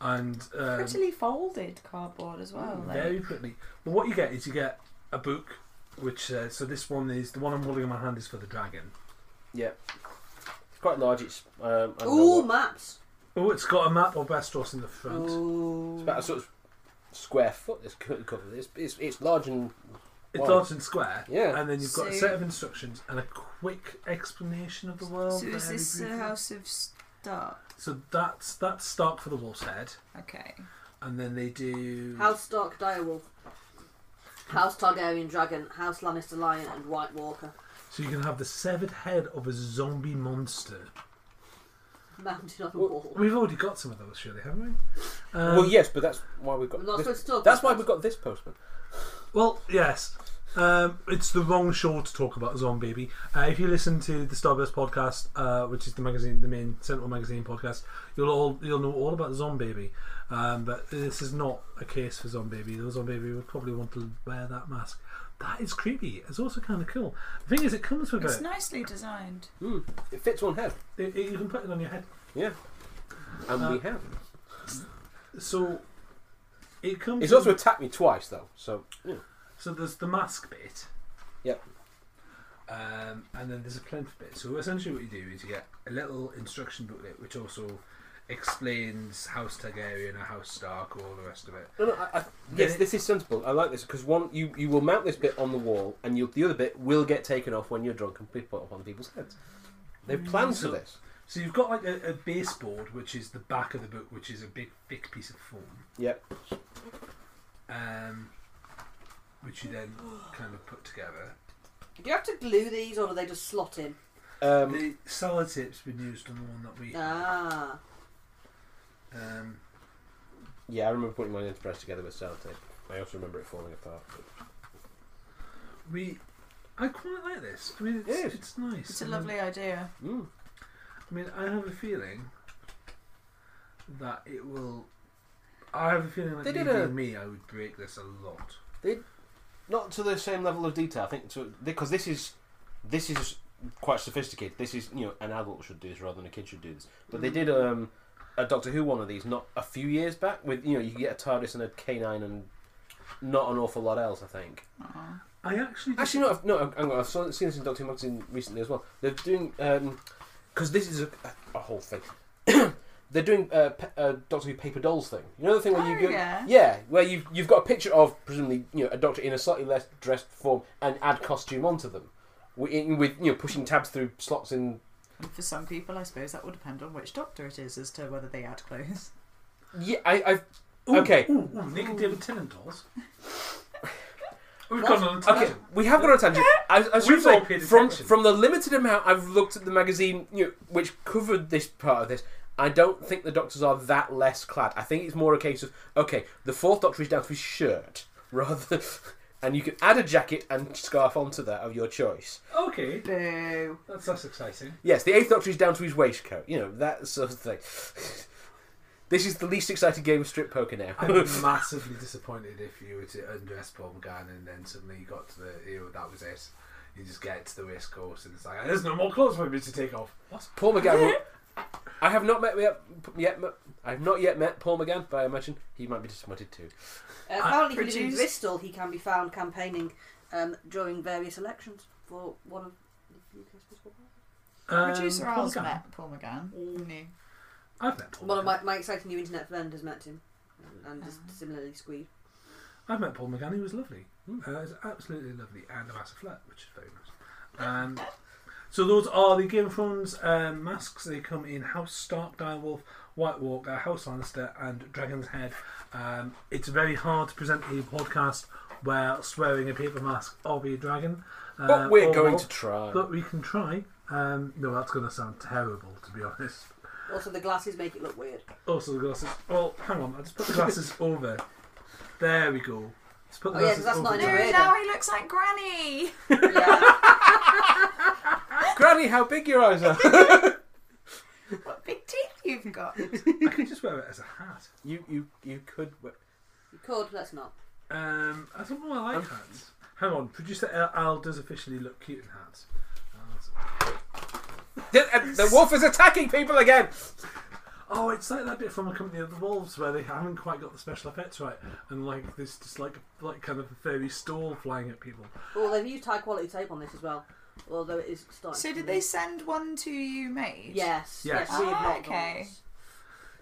A: and um,
C: Prettily folded cardboard as well. like-
A: very quickly. But what you get is you get a book, which uh, so this one is the one I'm holding in my hand is for the dragon.
B: Yeah, it's quite large. It's um, I don't know
D: Ooh,
B: what-
D: maps.
A: Oh, it's got a map of Westeros in the front.
D: Ooh.
B: It's about a sort of square foot. This co- cover. It's, it's it's large and
A: It's
B: wide.
A: large and square.
B: Yeah.
A: And then you've got a set of instructions and a quick explanation of the world.
C: So is this the. House of Stark?
A: So that's that's Stark for the Wolf's Head,
C: Okay.
A: and then they do.
D: House Stark Direwolf. House Targaryen Dragon, House Lannister Lion, and White Walker.
A: So you can have the severed head of a zombie monster.
D: Mounted on a wall.
A: We've already got some of those, surely, haven't we? Um,
B: well, yes, but that's why we've got.
D: We're not
B: This,
D: to talk
B: that's why
D: that.
B: we've got this postman.
A: Well, yes. Um, it's the wrong show to talk about Zombie Baby. Uh, if you listen to the Starburst podcast, uh, which is the magazine, the main Central Magazine podcast, you'll all you'll know all about Zombie Baby. Um, but this is not a case for Zombie Baby. The Zombie Baby would probably want to wear that mask. That is creepy. It's also kind of cool. The thing is, it comes with
C: It's
A: it.
C: nicely designed.
B: Mm, it fits one head.
A: it, it- You can put it on your head.
B: Yeah. And
A: Uh,
B: we have.
A: So it comes.
B: It's also
A: with-
B: attacked me twice though, so yeah.
A: So there's the mask bit.
B: Yep.
A: Um, and then there's a plinth bit. So essentially, what you do is you get a little instruction booklet, which also explains House Targaryen or House Stark, all the rest of it.
B: No, no, I, I, yes, this is sensible. I like this because one, you, you will mount this bit on the wall, and you, the other bit will get taken off when you're drunk and be put up on people's heads. They've planned for this.
A: So you've got like a, a baseboard, which is the back of the book, which is a big thick piece of foam,
B: Yep.
A: um, which you then kind of put together.
D: Do you have to glue these or do they just slot in?
B: Um,
A: the sellotip's been used on the one that we.
D: Ah.
A: Um,
B: yeah, I remember putting mine enterprise together with sellotape. I also remember it falling apart.
A: we. I quite like this. I mean, it's,
B: Yes.
A: it's nice.
C: It's a
A: I mean-
C: lovely idea.
B: Mm.
A: I mean, I have a feeling that it will. I have a feeling that
B: They
A: me
B: did a-
A: me, I would break this a lot.
B: Not to the same level of detail, I think, because this is this is quite sophisticated. This is you know an adult should do this rather than a kid should do this. But they did um, a Doctor Who one of these not a few years back with you know you get a TARDIS and a K9 and not an awful lot else. I think.
C: Aw.
A: I actually.
B: Actually, no, I've, no, I've, I've seen this in Doctor Who magazine recently as well. They're doing because this is a, a whole thing. They're doing a, pe- uh, Doctor Who paper dolls thing. You know the thing where you
C: Oh,
B: go,
C: yeah.
B: where you've you've got a picture of presumably you know a Doctor in a slightly less dressed form and add costume onto them, with, in, with you know pushing tabs through slots in.
C: And for some people, I suppose that will depend on which doctor it is as to whether they add clothes.
B: Yeah, I, I've
A: Ooh,
B: okay.
A: Ooh, ooh, Nick David Tennant dolls. We've
B: What?
A: gone on a
B: Okay, we have gone on a tangent. I, I
A: We've all
B: to
A: paid
B: say, from
A: attention.
B: from the limited amount I've looked at the magazine, you know, which covered this part of this. I don't think the doctors are that less clad. I think it's more a case of okay, the fourth doctor is down to his shirt rather, and you can add a jacket and scarf onto that of your choice.
A: Okay,
C: Boo.
A: that's less exciting.
B: Yes, the eighth doctor is down to his waistcoat. You know that sort of thing. This is the least exciting game of strip poker now.
A: I'm massively disappointed if you were to undress Paul McGann and then suddenly you got to the, you know, that was it. You just get to the waistcoat and it's like, there's no more clothes for me to take off. What?
B: Paul McGann. I have not met yet. yet I have not yet met Paul McGann, but I imagine he might be disappointed too.
D: Uh, apparently, if you live in Bristol, he can be found campaigning um, during various elections for one of the UK's political parties.
C: Producer
A: Um, Paul
C: Al's
A: McGann.
C: met Paul McGann. haven't?
A: I've met Paul
D: One of
A: McGann.
D: my, my exciting new internet friend has met him and, and is similarly squeed.
A: I've met Paul McGann. He was lovely.
B: Hmm.
A: Uh, he's absolutely lovely and a massive flat, which is very nice. Um, so those are the Game of Thrones um, masks. They come in House Stark, Direwolf, White Walker, House Lannister, and Dragon's Head. Um, it's very hard to present a podcast where swearing a paper mask of a dragon. Uh,
B: But we're
A: or
B: going
A: wolf,
B: to try.
A: But we can try. Um, no, that's going to sound terrible, to be honest.
D: Also, the glasses make it look weird.
A: Also, the glasses. Well, hang on. I just put the glasses over. There we go. Just put the
D: Oh, yeah, that's not
A: over.
D: in
C: No,
D: Radar.
C: now he looks like Granny.
D: Yeah.
B: Granny, how big your eyes are!
C: What big teeth you've got.
A: I could just wear it as a hat.
B: you you you could.
D: you could, let's not.
A: Um, I don't know. I like
B: Um,
A: hats. Hang on, producer Al, Al does officially look cute in hats.
B: The, uh, the wolf is attacking people again.
A: oh, it's like that bit from a company of the wolves where they haven't quite got the special effects right, and like there's just like like kind of a fairy stole flying at people.
D: Well, they've used high quality tape on this as well, although it is starting.
C: So
D: to
C: did
D: be-
C: they send one to you made?
D: Yes.
A: Yes.
D: Yes. we have
C: Ah,
D: not done
C: okay.
D: this.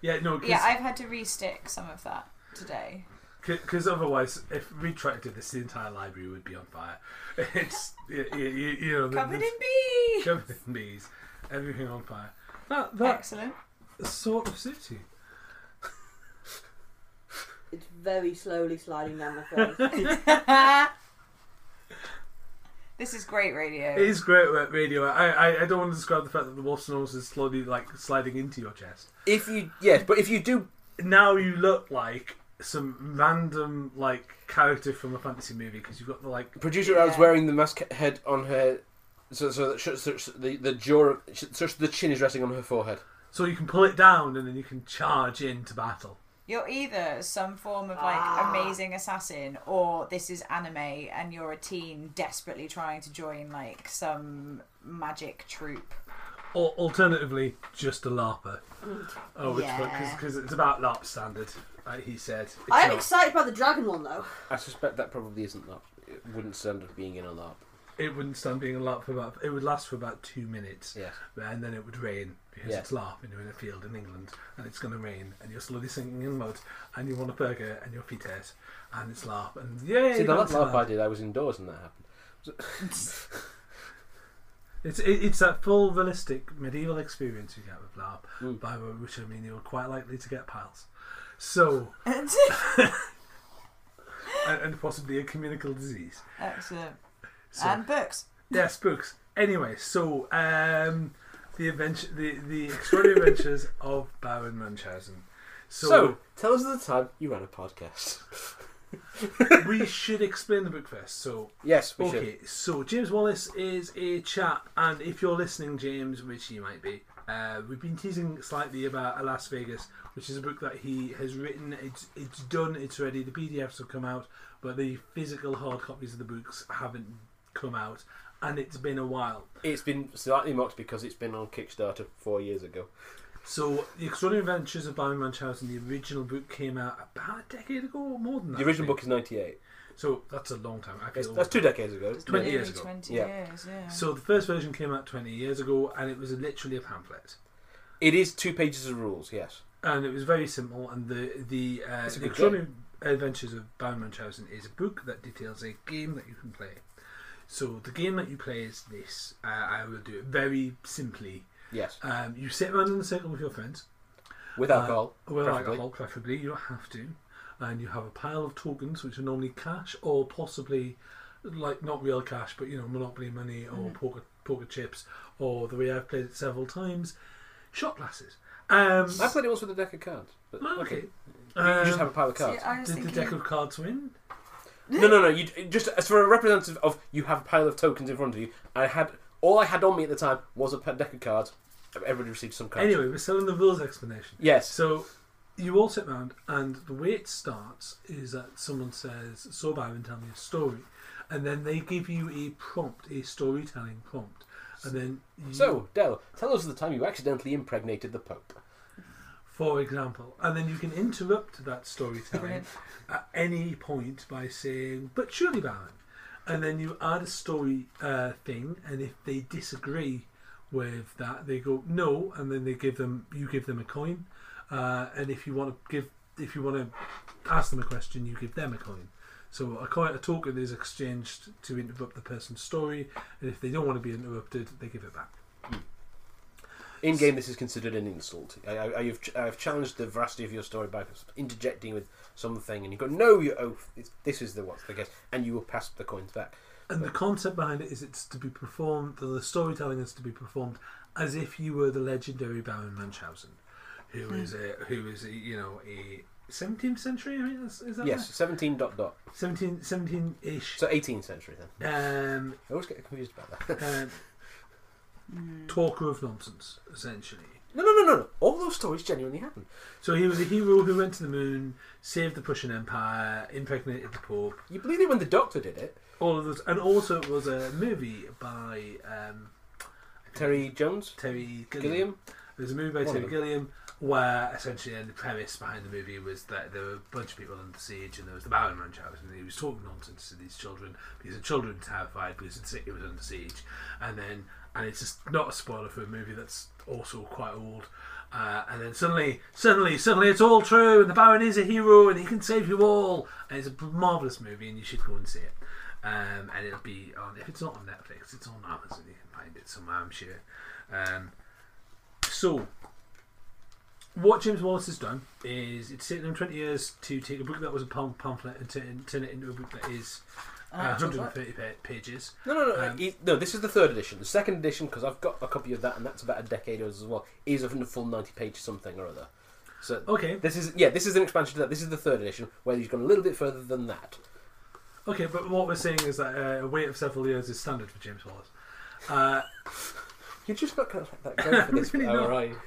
A: Yeah, no,
C: Yeah, I've had to restick some of that today.
A: because otherwise, if we tried to do this, the entire library would be on fire. It's you, you, you know the-
C: Covered in bees.
A: covered in bees, everything on fire. That that
C: Excellent.
A: sort of suits you.
D: It's very slowly sliding down my face.
C: this is great radio.
A: It is great radio. I, I, I don't want to describe the fact that the wolf's nose is slowly like sliding into your chest.
B: If you yes, but if you do,
A: Now you look like some random like character from a fantasy movie because you've got the like
B: Producer I was wearing the mask head on her, so so that sh- so, the the jaw, sh- so the chin is resting on her forehead.
A: so you can pull it down and then you can charge into battle.
C: You're either some form of like
D: Ah.
C: amazing assassin, or this is anime, and you're a teen desperately trying to join like some magic troop.
A: Or alternatively, just a larper. Oh, which
C: Yeah.
A: because it's about LARP standard, like he said. It's
D: I am
A: not.
D: excited by the dragon one though.
B: I suspect that probably isn't that. It wouldn't stand up being in a LARP.
A: It wouldn't stand being a LARP for about. It would last for about two minutes,
B: Yes.
A: and then it would rain because
B: Yeah.
A: it's LARP and you're in a field in England, and it's going to rain, and you're slowly sinking in mud, and you want a burger, and your feet hurt, and it's LARP, and yeah.
B: See, the last LARP I did, I was indoors and that happened.
A: It's it, it's that full realistic medieval experience you get with LARP,
B: Mm.
A: by which I mean you're quite likely to get piles. So, and, and possibly a communicable disease.
C: Excellent.
A: So,
C: and books.
A: yeah, spooks. Anyway, so um, the adventure, the the extraordinary adventures of Baron Munchausen. So,
B: So, tell us the time you ran a podcast.
A: we should explain the book first. So
B: Yes, we should.
A: okay, so James Wallis is a chap, and if you're listening, James, which you might be, uh, we've been teasing slightly about Alas Vegas, which is a book that he has written. It's it's done. It's ready. The PDFs have come out, but the physical hard copies of the books haven't come out, and it's been a while.
B: It's been slightly mocked because it's been on Kickstarter four years ago.
A: So, The Extraordinary Adventures of Baron Munchausen, the original book came out about a decade ago, or more than that.
B: The original book is 98.
A: So, that's a long time. I
B: That's,
A: feel
B: that's two decades ago.
A: 20 years ago.
C: 20
B: Yeah.
C: years, yeah.
A: So, the first version came out 20 years ago, and it was literally a pamphlet.
B: It is two pages of rules, yes.
A: And it was very simple, and the, the, uh, the
B: good
A: Extraordinary Adventures of Baron Munchausen is a book that details a game that you can play. So, the game that you play is this. Uh, I will do it very simply.
B: Yes.
A: Um, you sit around in a circle with your friends.
B: With
A: Uh,
B: alcohol.
A: Well,
B: preferably.
A: alcohol, preferably. You don't have to. And you have a pile of tokens, which are normally cash or possibly, like, not real cash, but, you know, Monopoly money or poker, poker chips, or the way I've played it several times, shot glasses. Um,
B: I played it once with a deck of cards. But,
A: okay.
B: okay. You just
A: Um,
B: have a pile of cards.
C: I was
A: Did the deck of cards win?
B: No, no, no. You just as for a representative of you have a pile of tokens in front of you. I had all I had on me at the time was a deck of cards. Everybody received some cards.
A: Anyway, we're still in the rules explanation.
B: Yes.
A: So you all sit round, and the way it starts is that someone says, "So Baron, tell me a story," and then they give you a prompt, a storytelling prompt, and then you,
B: So, Del, tell us of the time you accidentally impregnated the Pope.
A: For example, and then you can interrupt that storytelling at any point by saying, "But surely, Baron," and then you add a story uh, thing, and if they disagree with that, they go no, and then they give them you give them a coin, uh, and if you want to give if you want to ask them a question, you give them a coin. So a coin, a token is exchanged to interrupt the person's story, and if they don't want to be interrupted, they give it back.
B: In game, this is considered an insult. I, I, I've, I've challenged the veracity of your story by interjecting with something, and you go, "No, you oath. It's, this is the what's the guess," and you will pass the coins back.
A: And the concept behind it is it's to be performed, the storytelling is to be performed as if you were the legendary Baron Munchausen, who is a, who is a, you know, a 17th century, I mean, is, is that
B: Yes, 17 dot dot.
A: 17, 17 ish.
B: So 18th century then.
A: um,
B: I always get confused about that.
A: um, talker of nonsense, essentially.
B: no, no, no, no, no. All those stories genuinely happened.
A: So he was a hero who went to the moon, saved the Prussian Empire, impregnated the Pope,
B: You believe it when the Doctor did it?
A: all of those, and also it was a movie by um,
B: Terry Jones,
A: Terry Gilliam.
B: Gilliam.
A: There's a movie by
B: One
A: Terry. Gilliam where essentially and the premise behind the movie was that there were a bunch of people under siege and there was the Baron Munchausen and he was talking nonsense to these children because the children were terrified because the city was under siege and then and it's just not a spoiler for a movie that's also quite old. Uh, and then suddenly suddenly suddenly it's all true and the Baron is a hero and he can save you all. And it's a marvellous movie and you should go and see it. Um, and it'll be on if it's not on Netflix it's on Amazon you can find it somewhere I'm sure. Um, so, what James Wallis has done is it's taken him 20 years to take a book that was a pamphlet and turn, turn it into a book that is uh,
C: An actual book.
A: 130 pa- pages.
B: No, no, no.
A: Um,
B: he- no, this is the third edition. The second edition, because I've got a copy of that, and that's about a decade old as well, is a full 90 page something or other. So
A: Okay,
B: this is yeah, this is an expansion to that. This is the third edition where he's gone a little bit further than that.
A: okay, but what we're saying is that uh, a wait of several years is standard for James Wallis. Uh,
B: You're just not going to let that go for this
A: Really
B: hour, are you?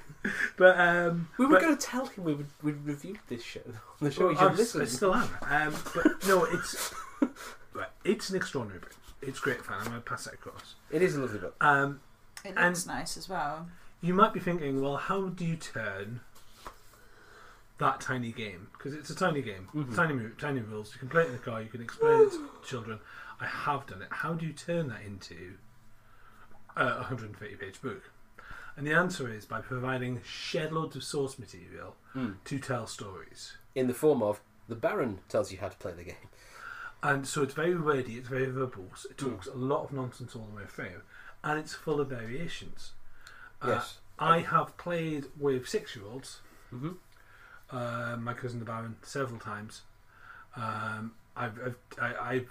A: but um,
B: We were
A: but-
B: going to tell him we would we reviewed this show on the show.
A: Well,
B: he should
A: I'm-
B: listen.
A: I still am. Um, but no, it's it's an extraordinary book. It's great fun. I'm going to pass that across.
B: It is a lovely book.
A: Um,
C: It
A: And-
C: looks nice as well.
A: you might be thinking, well, how do you turn that tiny game? Because it's a tiny game,
B: Mhm.
A: tiny mo- tiny rules. You can play it in the car. You can explain it to children. I have done it. How do you turn that into a 130 page book? And the answer is by providing shed loads of source material
B: Mm.
A: to tell stories.
B: In the form of the Baron tells you how to play the game.
A: And so it's very wordy, it's very verbose, it talks a lot of nonsense all the way through, and it's full of variations. Uh,
B: Yes.
A: I have played with six year olds,
B: Mm-hmm.
A: uh, my cousin the Baron, several times. Um, I've, I've, I, I've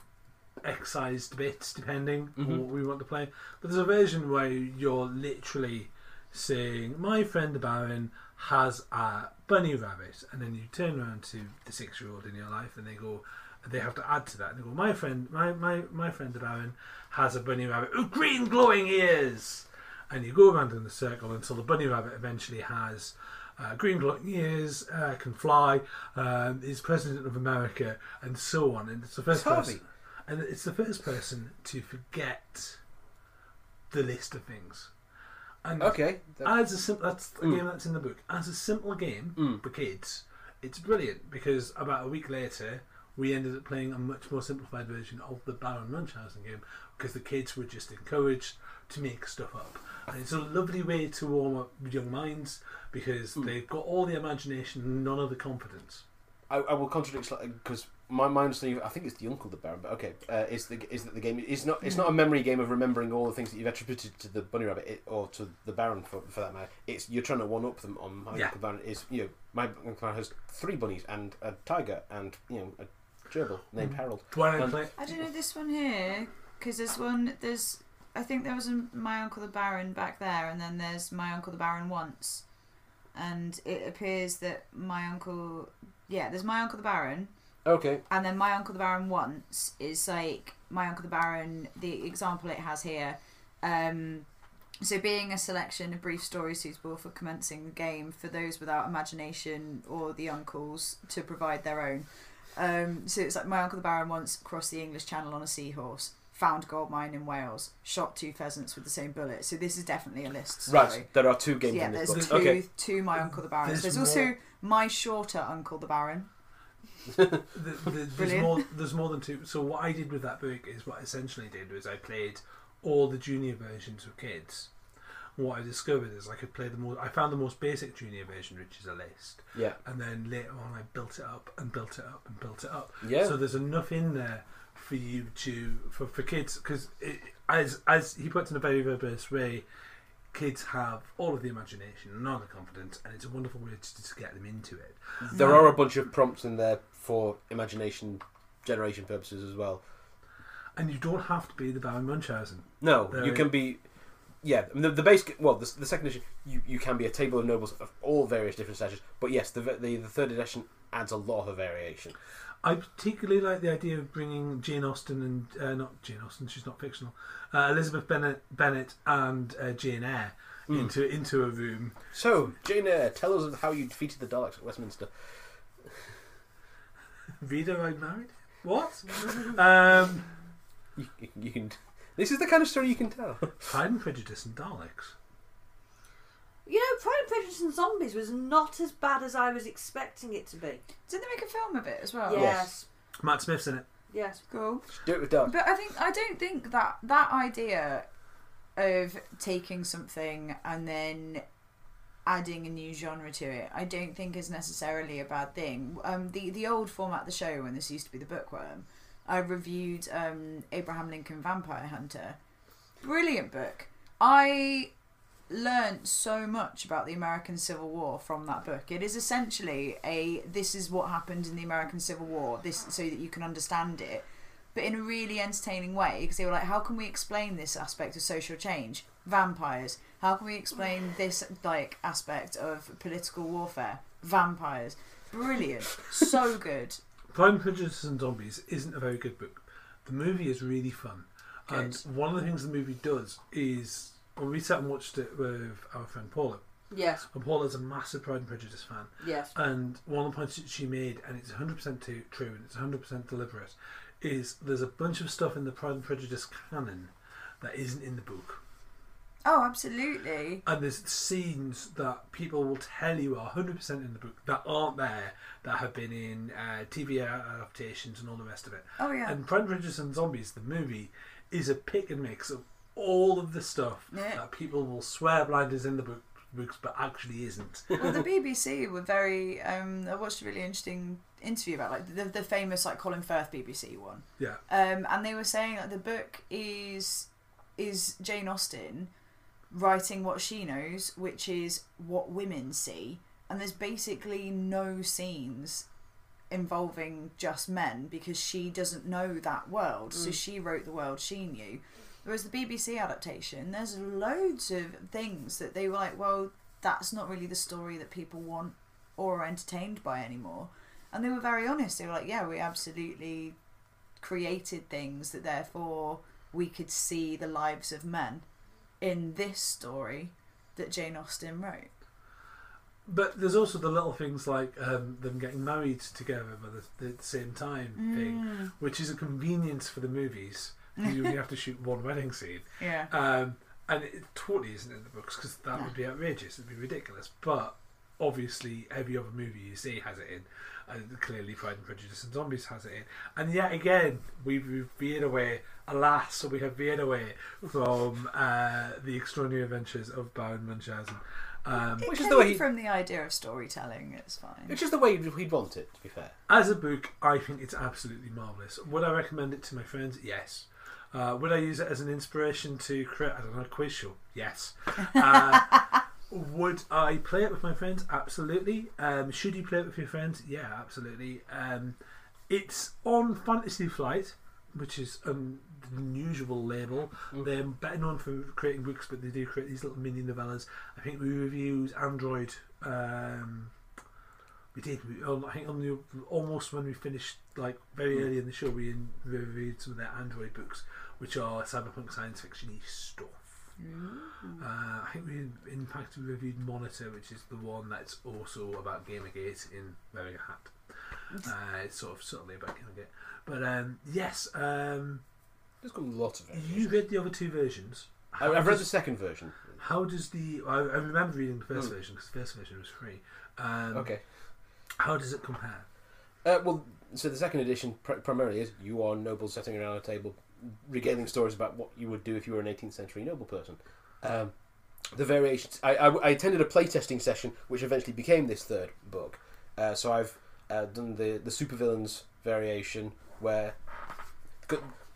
A: excised bits depending
B: Mhm.
A: on what we want to play. But there's a version where you're literally saying, My friend the Baron has a bunny rabbit, and then you turn around to the six year old in your life and they go, they have to add to that. And they go, My friend, my, my, my friend the Baron has a bunny rabbit with green glowing ears. And you go around in the circle until the bunny rabbit eventually has uh, green glowing ears, uh, can fly, um, is president of America, and so on. And it's the first
B: It's
A: person, and it's the first person to forget the list of things. And
B: Okay. that-
A: as a simple, that's a
B: Mm.
A: game that's in the book. As a simple game
B: Mm.
A: for kids, it's brilliant because about a week later we ended up playing a much more simplified version of the Baron Munchausen game because the kids were just encouraged to make stuff up. And it's a lovely way to warm up young minds because
B: Mm.
A: they've got all the imagination, and none of the confidence.
B: I, I will contradict slightly because my my understanding, I think it's the uncle the Baron, but okay, uh, is the is that the game is not it's not a memory game of remembering all the things that you've attributed to the bunny rabbit it, or to the Baron for, for that matter. It's you're trying to one up them on my
A: Yeah.
B: uncle Baron is you know my uncle Baron has three bunnies and a tiger and you know a gerbil named
A: Mhm.
B: Harold.
A: When I
B: Um,
A: play,
C: I don't know this one here because there's one. There's I think there was a my uncle the Baron back there, and then there's my uncle the Baron once, and it appears that my uncle, yeah, there's my uncle the Baron,
B: Okay,
C: and then my uncle the Baron once is like my uncle the Baron. The example it has here. Um, so, being a selection of brief stories suitable for commencing the game for those without imagination or the uncles to provide their own. Um, so it's like my uncle the Baron once crossed the English Channel on a seahorse, found gold mine in Wales, shot two pheasants with the same bullet. So this is definitely a list. Story.
B: right. There are two games
C: Yeah,
B: in this
C: there's
B: book.
C: two,
B: Okay,
C: two my uncle the Baron.
A: There's
C: There's, also my shorter uncle the Baron.
A: the, the, there's
C: Brilliant.
A: more. There's more than two. So what I did with that book is what I essentially did was I played all the junior versions with kids. What I discovered is I could play the most. I found the most basic junior version, which is a list,
B: yeah,
A: and then later on I built it up and built it up and built it up.
B: yeah.
A: So there's enough in there for you to for for kids because as as he puts in a very verbose way, kids have all of the imagination and all the confidence, and it's a wonderful way to just get them into it.
B: there are a bunch of prompts in there for imagination generation purposes as well.
A: And you don't have to be the Baron Munchausen.
B: No,
A: There
B: you
A: is-
B: can be. Yeah, the, the base. Well, the, the second edition, you, you can be a table of nobles of all various different stages. But yes, the, the the third edition adds a lot of variation.
A: I particularly like the idea of bringing Jane Austen and uh, not Jane Austen, she's not fictional. Uh, Elizabeth Bennet, Bennett and uh, Jane Eyre
B: Mm.
A: into into a room.
B: So, Jane Eyre, tell us how you defeated the Daleks at Westminster.
A: Reader, I married. What? um,
B: You, you, you can. This is the kind of story you can tell.
A: Pride and Prejudice and Daleks.
D: You know, Pride and Prejudice and Zombies was not as bad as I was expecting it to be.
C: Did they make a film of it as well?
B: Yeah.
D: Yes.
A: Matt Smith's in it.
D: Yes.
C: Cool.
B: Do it with Daleks.
C: But I think I don't think that that idea of taking something and then adding a new genre to it, I don't think is necessarily a bad thing. Um, the the old format of the show when this used to be the bookworm, I reviewed um, Abraham Lincoln Vampire Hunter. Brilliant book. I learned so much about the American Civil War from that book. It is essentially a this is what happened in the American Civil War, this so that you can understand it but in a really entertaining way because they were like, how can we explain this aspect of social change? Vampires. How can we explain this like aspect of political warfare? vampires. Brilliant. So good.
A: Pride and Prejudice and Zombies isn't a very good book. The movie is really fun. And one of the things the movie does is when we sat and watched it with our friend Paula,
D: Yes,
A: and Paula's a massive Pride and Prejudice fan,
D: yes.
A: and one of the points that she made, and it's 100% too, true and it's 100% deliberate, is there's a bunch of stuff in the Pride and Prejudice canon that isn't in the book.
C: Oh, absolutely.
A: And there's scenes that people will tell you are 100% in the book that aren't there, that have been in uh, TV adaptations and all the rest of it.
C: Oh yeah.
A: And Prejudice and Zombies, the movie, is a pick and mix of all of the stuff
C: Yeah.
A: that people will swear blind is in the book, books, but actually isn't.
C: well, the BBC were very. Um, I watched a really interesting interview about like the, the famous like Colin Firth BBC one,
A: yeah.
C: um, and they were saying that the book is is Jane Austen writing what she knows, which is what women see, and there's basically no scenes involving just men because she doesn't know that world, so mm. she wrote the world she knew. Whereas the BBC adaptation, there's loads of things that they were like, well, that's not really the story that people want or are entertained by anymore. And they were very honest. They were like, yeah, we absolutely created things that therefore we could see the lives of men in this story that Jane Austen wrote.
A: But there's also the little things like um, them getting married together at the, the same time
C: Mm.
A: thing, which is a convenience for the movies. You only have to shoot one wedding scene.
C: Yeah.
A: Um, and it totally isn't in the books because that would be outrageous. It'd be ridiculous. But obviously, every other movie you see has it in. And clearly, Pride and Prejudice and Zombies has it in. And yet again, we've, we've veered away. Alas, so we have veered away from uh, the extraordinary adventures of Baron Munchausen. Um,
C: It
B: Which is the way he-
C: from the idea of storytelling. It's fine.
B: Which is the way he'd want it, to be fair.
A: as a book, I think it's absolutely marvelous. Would I recommend it to my friends? Yes. Uh, would I use it as an inspiration to create, I don't know, a quiz show? Yes. Uh, would I play it with my friends? Absolutely. Um, should you play it with your friends? Yeah, absolutely. Um, it's on Fantasy Flight, which is an unusual label. They're better known for creating books, but they do create these little mini novellas. I think we reviewed Android. Um, we did. We, I think on the almost when we finished, like very early in the show, we reviewed some of their Android books, which are cyberpunk science fiction stuff. Uh, I think we in fact we reviewed Monitor, which is the one that's also about Gamergate in wearing a hat. Uh, it's sort of subtly about Gamergate, but um, yes, um,
B: There's got lots of it.
A: you read the other two versions.
B: I-
A: How
B: I've read the second version.
A: How does the I, I remember reading the first
B: Hmm.
A: version because the first version was free. Um,
B: Okay.
A: How does it compare?
B: Uh, well, so the second edition pr- primarily is you are nobles sitting around a table, regaling stories about what you would do if you were an 18th century noble person. Um, the variations. I, I, I attended a playtesting session, which eventually became this third book. Uh, so I've uh, done the the supervillains variation, where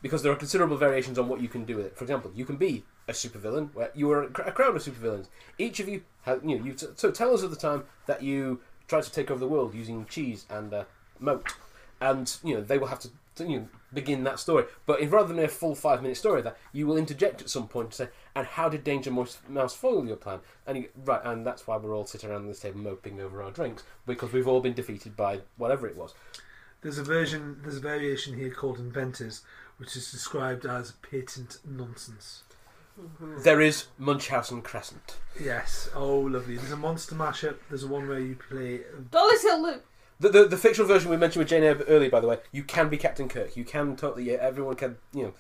B: because there are considerable variations on what you can do with it. For example, you can be a supervillain, where you are a, crowd of supervillains. Each of you, have, you know, you so tell us of the time that you tried to take over the world using cheese and uh, moat, and you know they will have to, to, you know, begin that story. But if, rather than a full five minute story of that, you will interject at some point to say, "And how did Danger Mouse, Mouse foil your plan?" And you, right, and that's why we're all sitting around this table moping over our drinks because we've all been defeated by whatever it was.
A: There's a version, there's a variation here called Inventors, which is described as patent nonsense. Mm-hmm.
B: There is Munchausen Crescent.
A: Yes, oh lovely. There's a monster mashup. There's one where you play.
D: Dolly's Hill Loop.
B: The, the, the fictional version we mentioned with Jane Eyre earlier, by the way, you can be Captain Kirk. You can totally, yeah, everyone can, you know,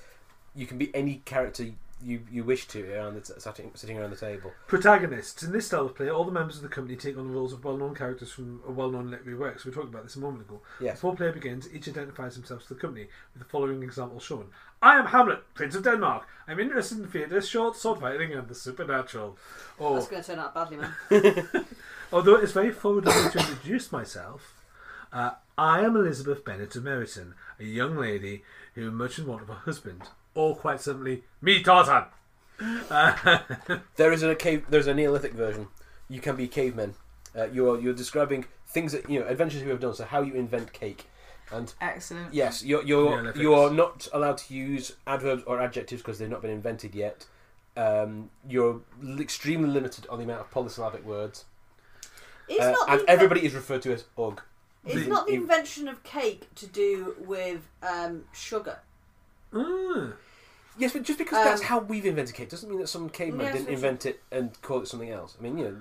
B: you can be any character you, you wish to around the t- sitting, sitting around the table.
A: Protagonists. In this style of play, all the members of the company take on the roles of well-known characters from a well-known literary works. We talked about this a moment ago.
B: Yes.
A: Before play begins, each identifies themselves to the company with the following example shown. I am Hamlet, Prince of Denmark. I'm interested in theatre, short sword fighting, and the supernatural. Oh,
D: That's going to turn out badly, man.
A: Although it's very forward of me to introduce myself, uh, I am Elizabeth Bennet of Meryton, a young lady who much in want of a husband, or quite simply, me Tarzan. Uh,
B: There is a cave. There's a Neolithic version. You can be cavemen. Uh, you're you're describing things that you know adventures you have done. So how you invent cake, and
C: Excellent.
B: yes, you're you're you are not allowed to use adverbs or adjectives because they've not been invented yet. Um, you're l- extremely limited on the amount of polysyllabic words.
D: Is
B: Uh,
D: not
B: and
D: inve-
B: everybody is referred to as Ugg.
D: Is
A: The-
D: not the invention of cake to do with um, sugar?
A: Ah.
B: Yes, but just because that's
D: Um,
B: how we've invented cake doesn't mean that some caveman
D: Yes,
B: didn't
D: yes,
B: invent it and call it something else. I mean, you know,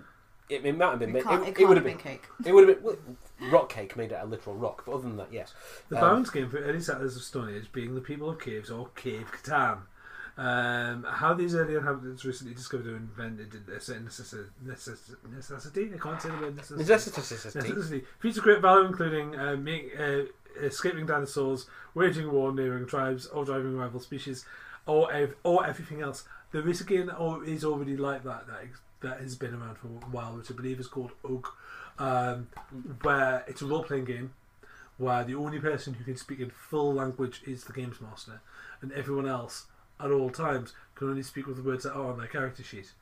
B: it, it might have been
C: It can't,
B: It,
C: it
B: it would
C: have
B: have
C: been
B: been.
C: cake.
B: It would have been well, rock cake made out of literal rock. But other than that, yes.
A: The
B: Um,
A: balance game for early settlers of Stone Age being the people of caves or Cave Catan. Um, how these early inhabitants recently discovered or invented a certain necessi- necessi- necessity. I can't say the word necessity.
B: Necessity.
A: Necessity. Feats of great value, including uh, make, uh, escaping dinosaurs, waging war, neighbouring tribes, or driving rival species, or ev- or everything else. There is a game is already like that that, ex- that has been around for a while, which I believe is called Ugg, um, where it's a role playing game where the only person who can speak in full language is the games master, and everyone else at all times can only speak with the words that are on their character sheet.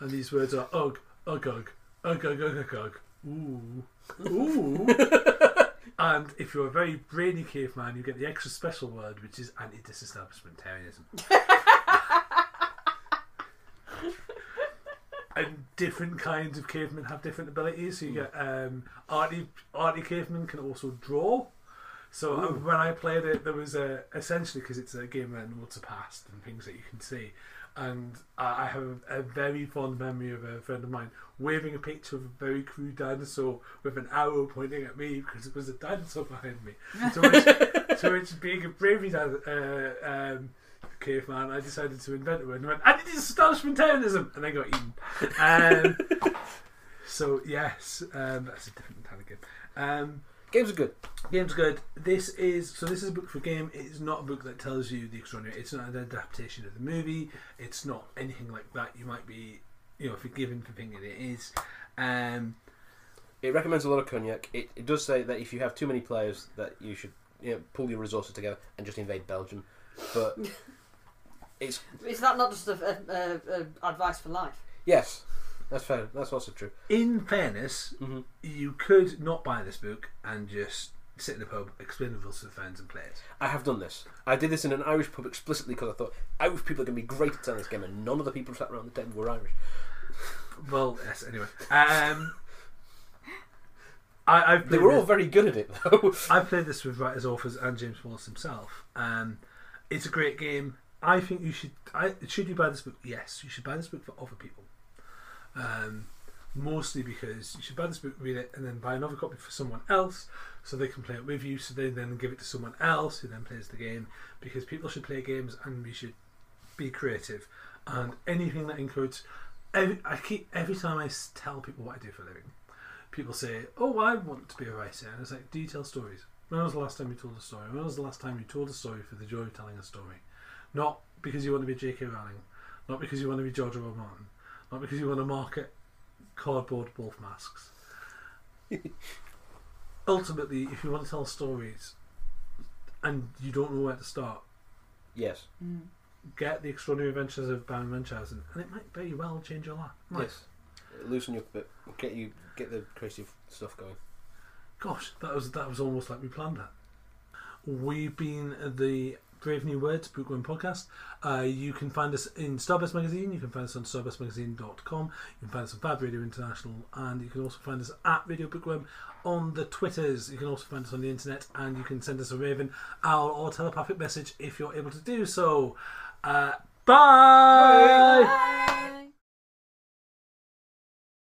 A: And these words are ugh, ugh, ugh, ugh, ugh, ugh, ugh, ugh. ooh, ooh. and if you're a very brainy caveman, you get the extra special word, which is anti disestablishmentarianism. and different kinds of cavemen have different abilities. So you get um, arty, arty cavemen can also draw. So uh, when I played it, there was a essentially because it's a game where notes are passed and things that you can see, and I I have a, very fond memory of a friend of mine waving a picture of a very crude dinosaur with an arrow pointing at me because it was a dinosaur behind me. So which, so which being a bravery uh, um, caveman, I decided to invent a word and went, and it is establishmentarianism, and I got eaten. Um, so yes, um, that's a different kind of game. Um,
B: Games are good.
A: Game's are good. This is so. This is a book for game. It is not a book that tells you the extraordinary. It's not an adaptation of the movie. It's not anything like that. You might be, you know, forgiven for thinking it is. Um,
B: It recommends a lot of cognac. It, it does say that if you have too many players, that you should you know, pull your resources together and just invade Belgium. But it's
D: Is that not just a, a, a, a advice for life?
B: yes, that's fair. That's also true.
A: in fairness,
B: hmm
A: you could not buy this book and just sit in a pub, explain the rules to the fans and play it.
B: I have done this. I did this in an Irish pub explicitly because I thought Irish people are going to be great at telling this game, and none of the people sat around the table were Irish.
A: Well, yes. Anyway, um, I, I've
B: They were all
A: this-
B: very good at it, though.
A: I've played this with writers, authors, and James Wallis himself. Um, it's a great game. I think you should. I, should you buy this book? Yes, you should buy this book for other people. Um, mostly because you should buy this book, read it, and then buy another copy for someone else, so they can play it with you. So they then give it to someone else who then plays the game. Because people should play games, and we should be creative. And anything that includes, Every, I keep every time I tell people what I do for a living, people say, "Oh, I want to be a writer," and it's like, "Do you tell stories?" When was the last time you told a story? When was the last time you told a story for the joy of telling a story? Not because you want to be J.K. Rowling, not because you want to be George R. Martin, not because you want to market cardboard wolf masks. Ultimately, if you want to tell stories and you don't know where to start,
B: yes, mm.
A: get the extraordinary adventures of Baron Munchausen, and it might very well change your life. Might.
B: yes. Loosen you up a bit. Get you get the creative stuff going.
A: Gosh, that was that was almost like we planned that. We've been the Brave New Words Bookworm podcast. Uh, you can find us in Starburst Magazine. You can find us on starburstmagazine.com. You can find us on Fab Radio International, and you can also find us at Radio Bookworm on the Twitters. You can also find us on the internet, and you can send us a Raven, Owl, or telepathic message if you're able to do so. Uh, bye.
C: Bye.